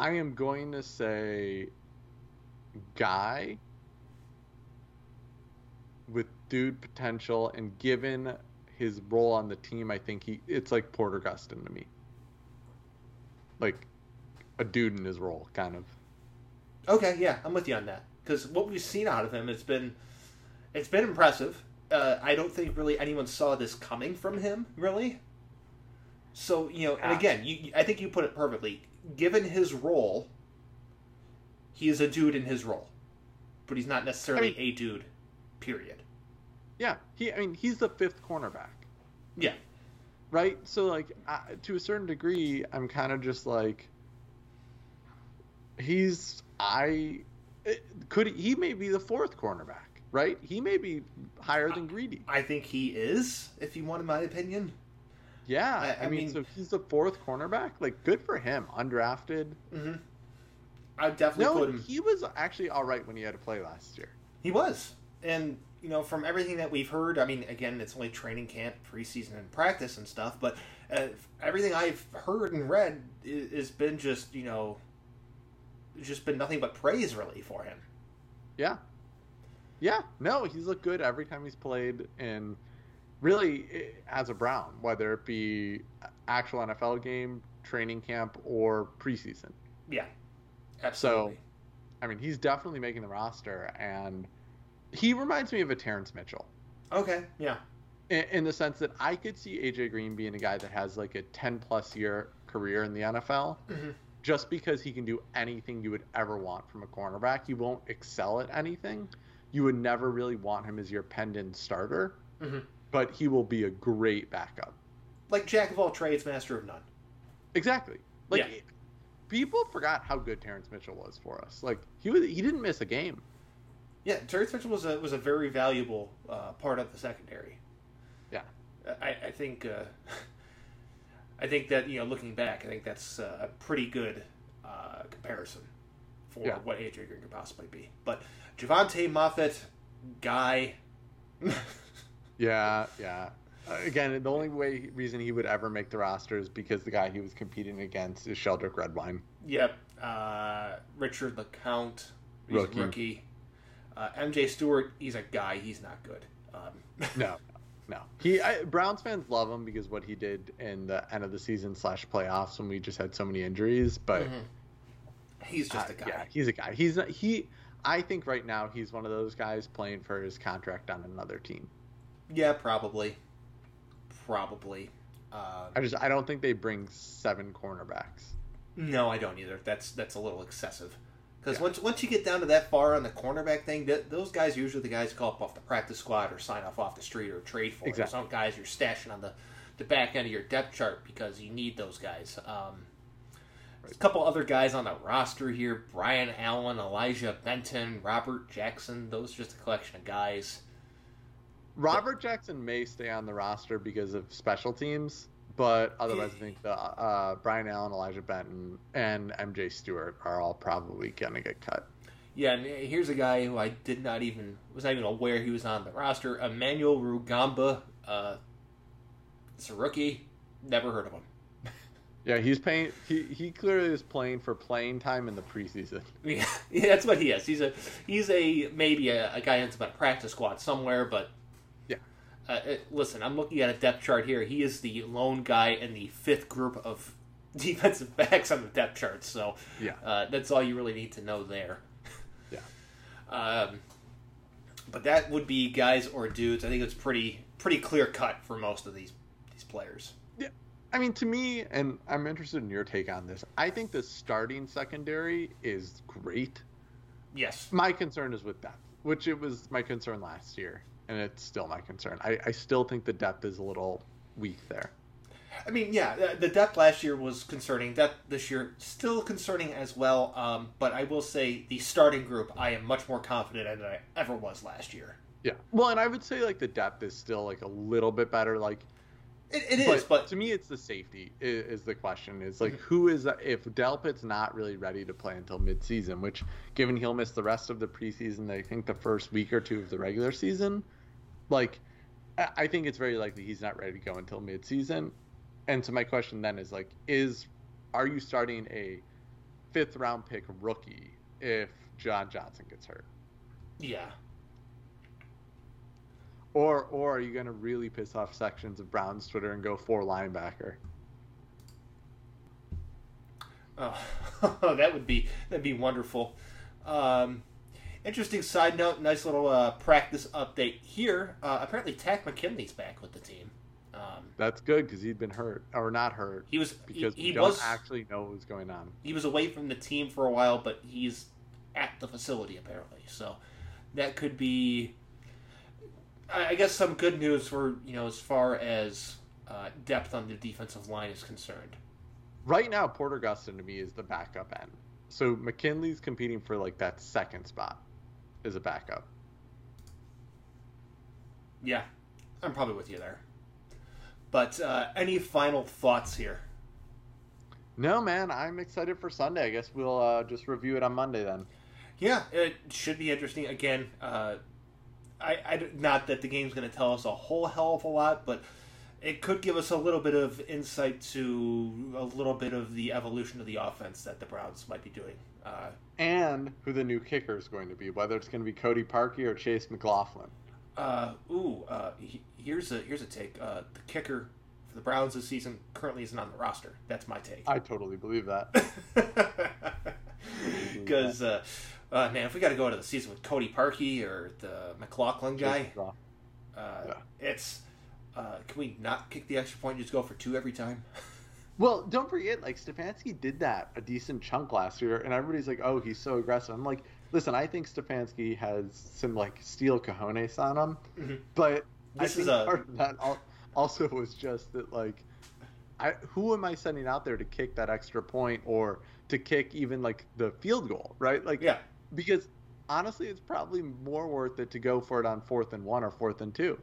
I am going to say guy with dude potential and given his role on the team, I think he it's like Porter Gustin to me. Like a dude in his role, kind of. Okay, yeah, I'm with you on that. Because what we've seen out of him, it's been it's been impressive. Uh, I don't think really anyone saw this coming from him, really. So you know, and again, you, I think you put it perfectly. Given his role, he is a dude in his role, but he's not necessarily I mean, a dude. Period. Yeah, he. I mean, he's the fifth cornerback. Yeah. Right. So like, to a certain degree, I'm kind of just like, he's I. It, could he may be the fourth cornerback? Right. He may be higher than Greedy. I think he is. If you wanted my opinion. Yeah, I, I, I mean, mean, so he's the fourth cornerback. Like, good for him, undrafted. Mm-hmm. I definitely no, put him. He was actually all right when he had to play last year. He was, and you know, from everything that we've heard, I mean, again, it's only training camp, preseason, and practice and stuff, but uh, everything I've heard and read has been just, you know, just been nothing but praise really for him. Yeah. Yeah. No, he's looked good every time he's played, and really as a Brown, whether it be actual NFL game, training camp, or preseason. Yeah. Absolutely. So, I mean, he's definitely making the roster, and he reminds me of a Terrance Mitchell. Okay, yeah. In, in, the sense that I could see AJ Green being a guy that has like a 10 plus year career in the NFL. Mm-hmm. Just because he can do anything you would ever want from a cornerback, you won't excel at anything. You would never really want him as your pendant starter, mm-hmm. But he will be a great backup. Like Jack of all trades, master of none. Exactly. Like yeah. people forgot how good Terrance Mitchell was for us. Like he was, he didn't miss a game. Yeah, Terrance Mitchell was a was a very valuable uh, part of the secondary. Yeah, I, I think uh, I think that you know looking back, I think that's uh, a pretty good uh, comparison for yeah. what AJ Green could possibly be. But Jovante Moffatt, guy. (laughs) yeah, yeah. Again, the only way reason he would ever make the roster is because the guy he was competing against is Sheldrick Redwine. Yep, uh, Richard LeCounte, rookie. rookie. Uh, MJ Stewart, he's a guy. He's not good. Um, (laughs) no, no. He I, Browns fans love him because what he did in the end of the season slash playoffs when we just had so many injuries. But mm-hmm. he's just uh, a guy. Yeah, he's a guy. He's not, he. I think right now he's one of those guys playing for his contract on another team. Yeah, probably. Probably. Uh, I just I don't think they bring seven cornerbacks. No, I don't either. That's that's a little excessive. Because yeah. once once you get down to that far on the cornerback thing, th- those guys are usually the guys call up off the practice squad or sign off off the street or trade for. Exactly. Some guys you're stashing on the, the back end of your depth chart because you need those guys. Um, a couple other guys on the roster here: Brian Allen, Elijah Benton, Robert Jackson. Those are just a collection of guys. Robert Jackson may stay on the roster because of special teams but otherwise, I think the uh, Brian Allen, Elijah Benton, and MJ Stewart are all probably going to get cut. Yeah, and here's a guy who I did not even was not even aware he was on the roster. Emmanuel Rugamba. Uh, it's a rookie. Never heard of him. (laughs) Yeah, he's paying. He, he clearly is playing for playing time in the preseason. (laughs) Yeah, yeah that's what he is. He's a he's a maybe a, a guy ends up a practice squad somewhere, but uh, uh, listen, I'm looking at a depth chart here. He is the lone guy in the fifth group of (laughs) defensive backs on the depth chart. So yeah, uh, that's all you really need to know there. Yeah. (laughs) um, but that would be guys or dudes. I think it's pretty pretty clear cut for most of these these players. Yeah. I mean, to me, and I'm interested in your take on this. I think the starting secondary is great. Yes. My concern is with depth, which it was my concern last year and it's still my concern. I, I still think the depth is a little weak there. I mean, yeah, the depth last year was concerning. Depth this year still concerning as well. Um, but I will say the starting group, I am much more confident in than I ever was last year. Yeah. Well, and I would say like the depth is still like a little bit better. Like it, it is, but, to me, it's the safety is, is the question. Is like mm-hmm. who is if Delpit's not really ready to play until midseason, which given he'll miss the rest of the preseason, I think the first week or two of the regular season, like I think it's very likely he's not ready to go until midseason. And so my question then is like, is are you starting a fifth round pick rookie if John Johnson gets hurt? Yeah, or or are you going to really piss off sections of Brown's Twitter and go for linebacker? Oh, (laughs) that would be that'd be wonderful. Um, interesting side note, nice little uh, practice update here. Uh, apparently, Takk McKinley's back with the team. Um, That's good because he'd been hurt or not hurt. He was because he, he we was, don't actually know what was going on. He was away from the team for a while, but he's at the facility apparently. So that could be I guess some good news for you know as far as uh, depth on the defensive line is concerned. Right now, Porter Gustin to me is the backup end. So McKinley's competing for like that second spot as a backup. Yeah, I'm probably with you there. But uh, any final thoughts here? No, man. I'm excited for Sunday. I guess we'll uh, just review it on Monday then. Yeah, it should be interesting. Again, uh, I, I not that the game's going to tell us a whole hell of a lot, but it could give us a little bit of insight to a little bit of the evolution of the offense that the Browns might be doing. Uh, and who the new kicker is going to be, whether it's going to be Cody Parkey or Chase McLaughlin. Uh, ooh, uh, here's a here's a take. Uh, the kicker for the Browns this season currently isn't on the roster. That's my take. I totally believe that. (laughs) Because (laughs) uh, man, if we got to go to the season with Cody Parkey or the McLaughlin guy, uh, yeah. it's uh, can we not kick the extra point and just go for two every time? (laughs) well, don't forget, like Stefanski did that a decent chunk last year, and everybody's like, "Oh, he's so aggressive." I'm like, listen, I think Stefanski has some like steel cojones on him, mm-hmm. but this I think a... part of that also was just that like, I who am I sending out there to kick that extra point or to kick even like the field goal, right? Like, yeah because honestly, it's probably more worth it to go for it on fourth and one or fourth and two.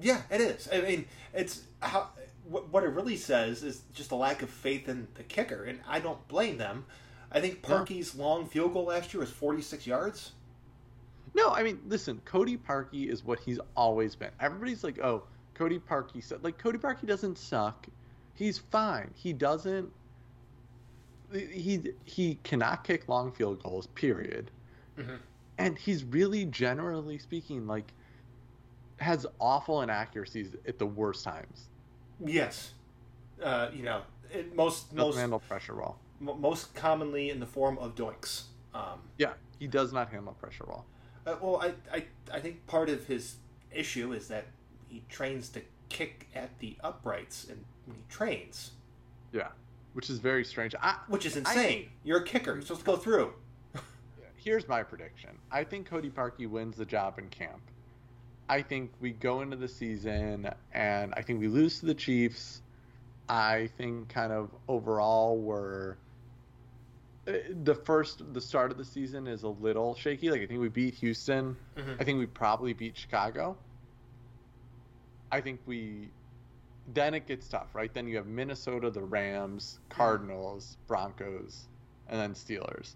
Yeah, it is. I mean, it's how what it really says is just a lack of faith in the kicker, and I don't blame them. I think Parkey's yeah. long field goal last year was 46 yards. No, I mean, listen, Cody Parkey is what he's always been. Everybody's like, "Oh, Cody Parkey said like Cody Parkey doesn't suck. He's fine. He doesn't he he cannot kick long field goals. Period. Mm-hmm. And he's really, generally speaking, like has awful inaccuracies at the worst times. Yes, uh, you know, it, most Doesn't most handle pressure well. M- most commonly in the form of doinks. Um, yeah, he does not handle pressure well. Uh, well, I, I I think part of his issue is that he trains to kick at the uprights and when he trains. Yeah which is very strange. I, which is insane. I, You're a kicker. You're supposed to go through. (laughs) here's my prediction. I think Cody Parkey wins the job in camp. I think we go into the season and I think we lose to the Chiefs. I think kind of overall we're uh, the first the start of the season is a little shaky. Like I think we beat Houston. Mm-hmm. I think we probably beat Chicago. I think we then it gets tough, right? Then you have Minnesota, the Rams, Cardinals, Broncos, and then Steelers.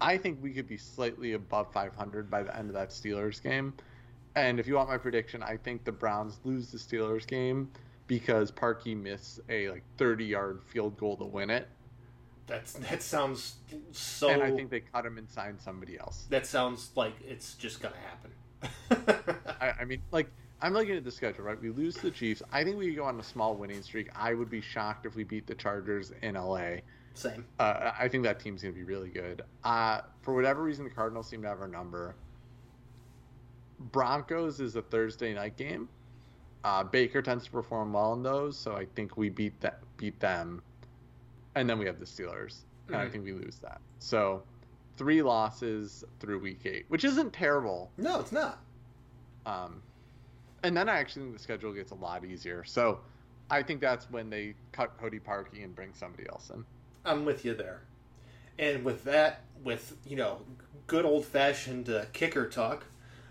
I think we could be slightly above 500 by the end of that Steelers game. And if you want my prediction, I think the Browns lose the Steelers game because Parkey missed a like 30 yard field goal to win it. That's that sounds so. And I think they cut him and signed somebody else. That sounds like it's just gonna happen. (laughs) I, I mean, like I'm looking at the schedule, right? We lose to the Chiefs. I think we go on a small winning streak. I would be shocked if we beat the Chargers in LA. Same. Uh, I think that team's going to be really good. Uh, for whatever reason, the Cardinals seem to have our number. Broncos is a Thursday night game. Uh, Baker tends to perform well in those, so I think we beat that beat them. And then we have the Steelers, and mm-hmm. I think we lose that. So three losses through week eight, which isn't terrible. No, it's not. Um, and then I actually think the schedule gets a lot easier. So I think that's when they cut Cody Parkey and bring somebody else in. I'm with you there. And with that, with you know, good old fashioned uh, kicker talk,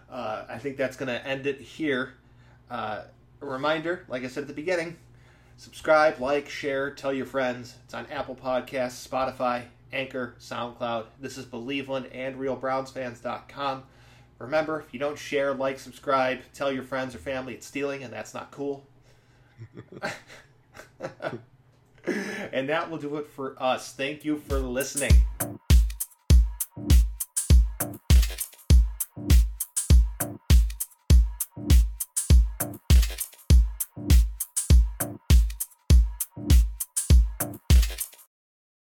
uh, I think that's going to end it here. Uh, a reminder, like I said at the beginning, subscribe, like, share, tell your friends. It's on Apple Podcasts, Spotify, Anchor, SoundCloud. This is Believeland and RealBrownsFans.com. Remember, if you don't share, like, subscribe, tell your friends or family it's stealing, and that's not cool. (laughs) (laughs) and that will do it for us. Thank you for listening.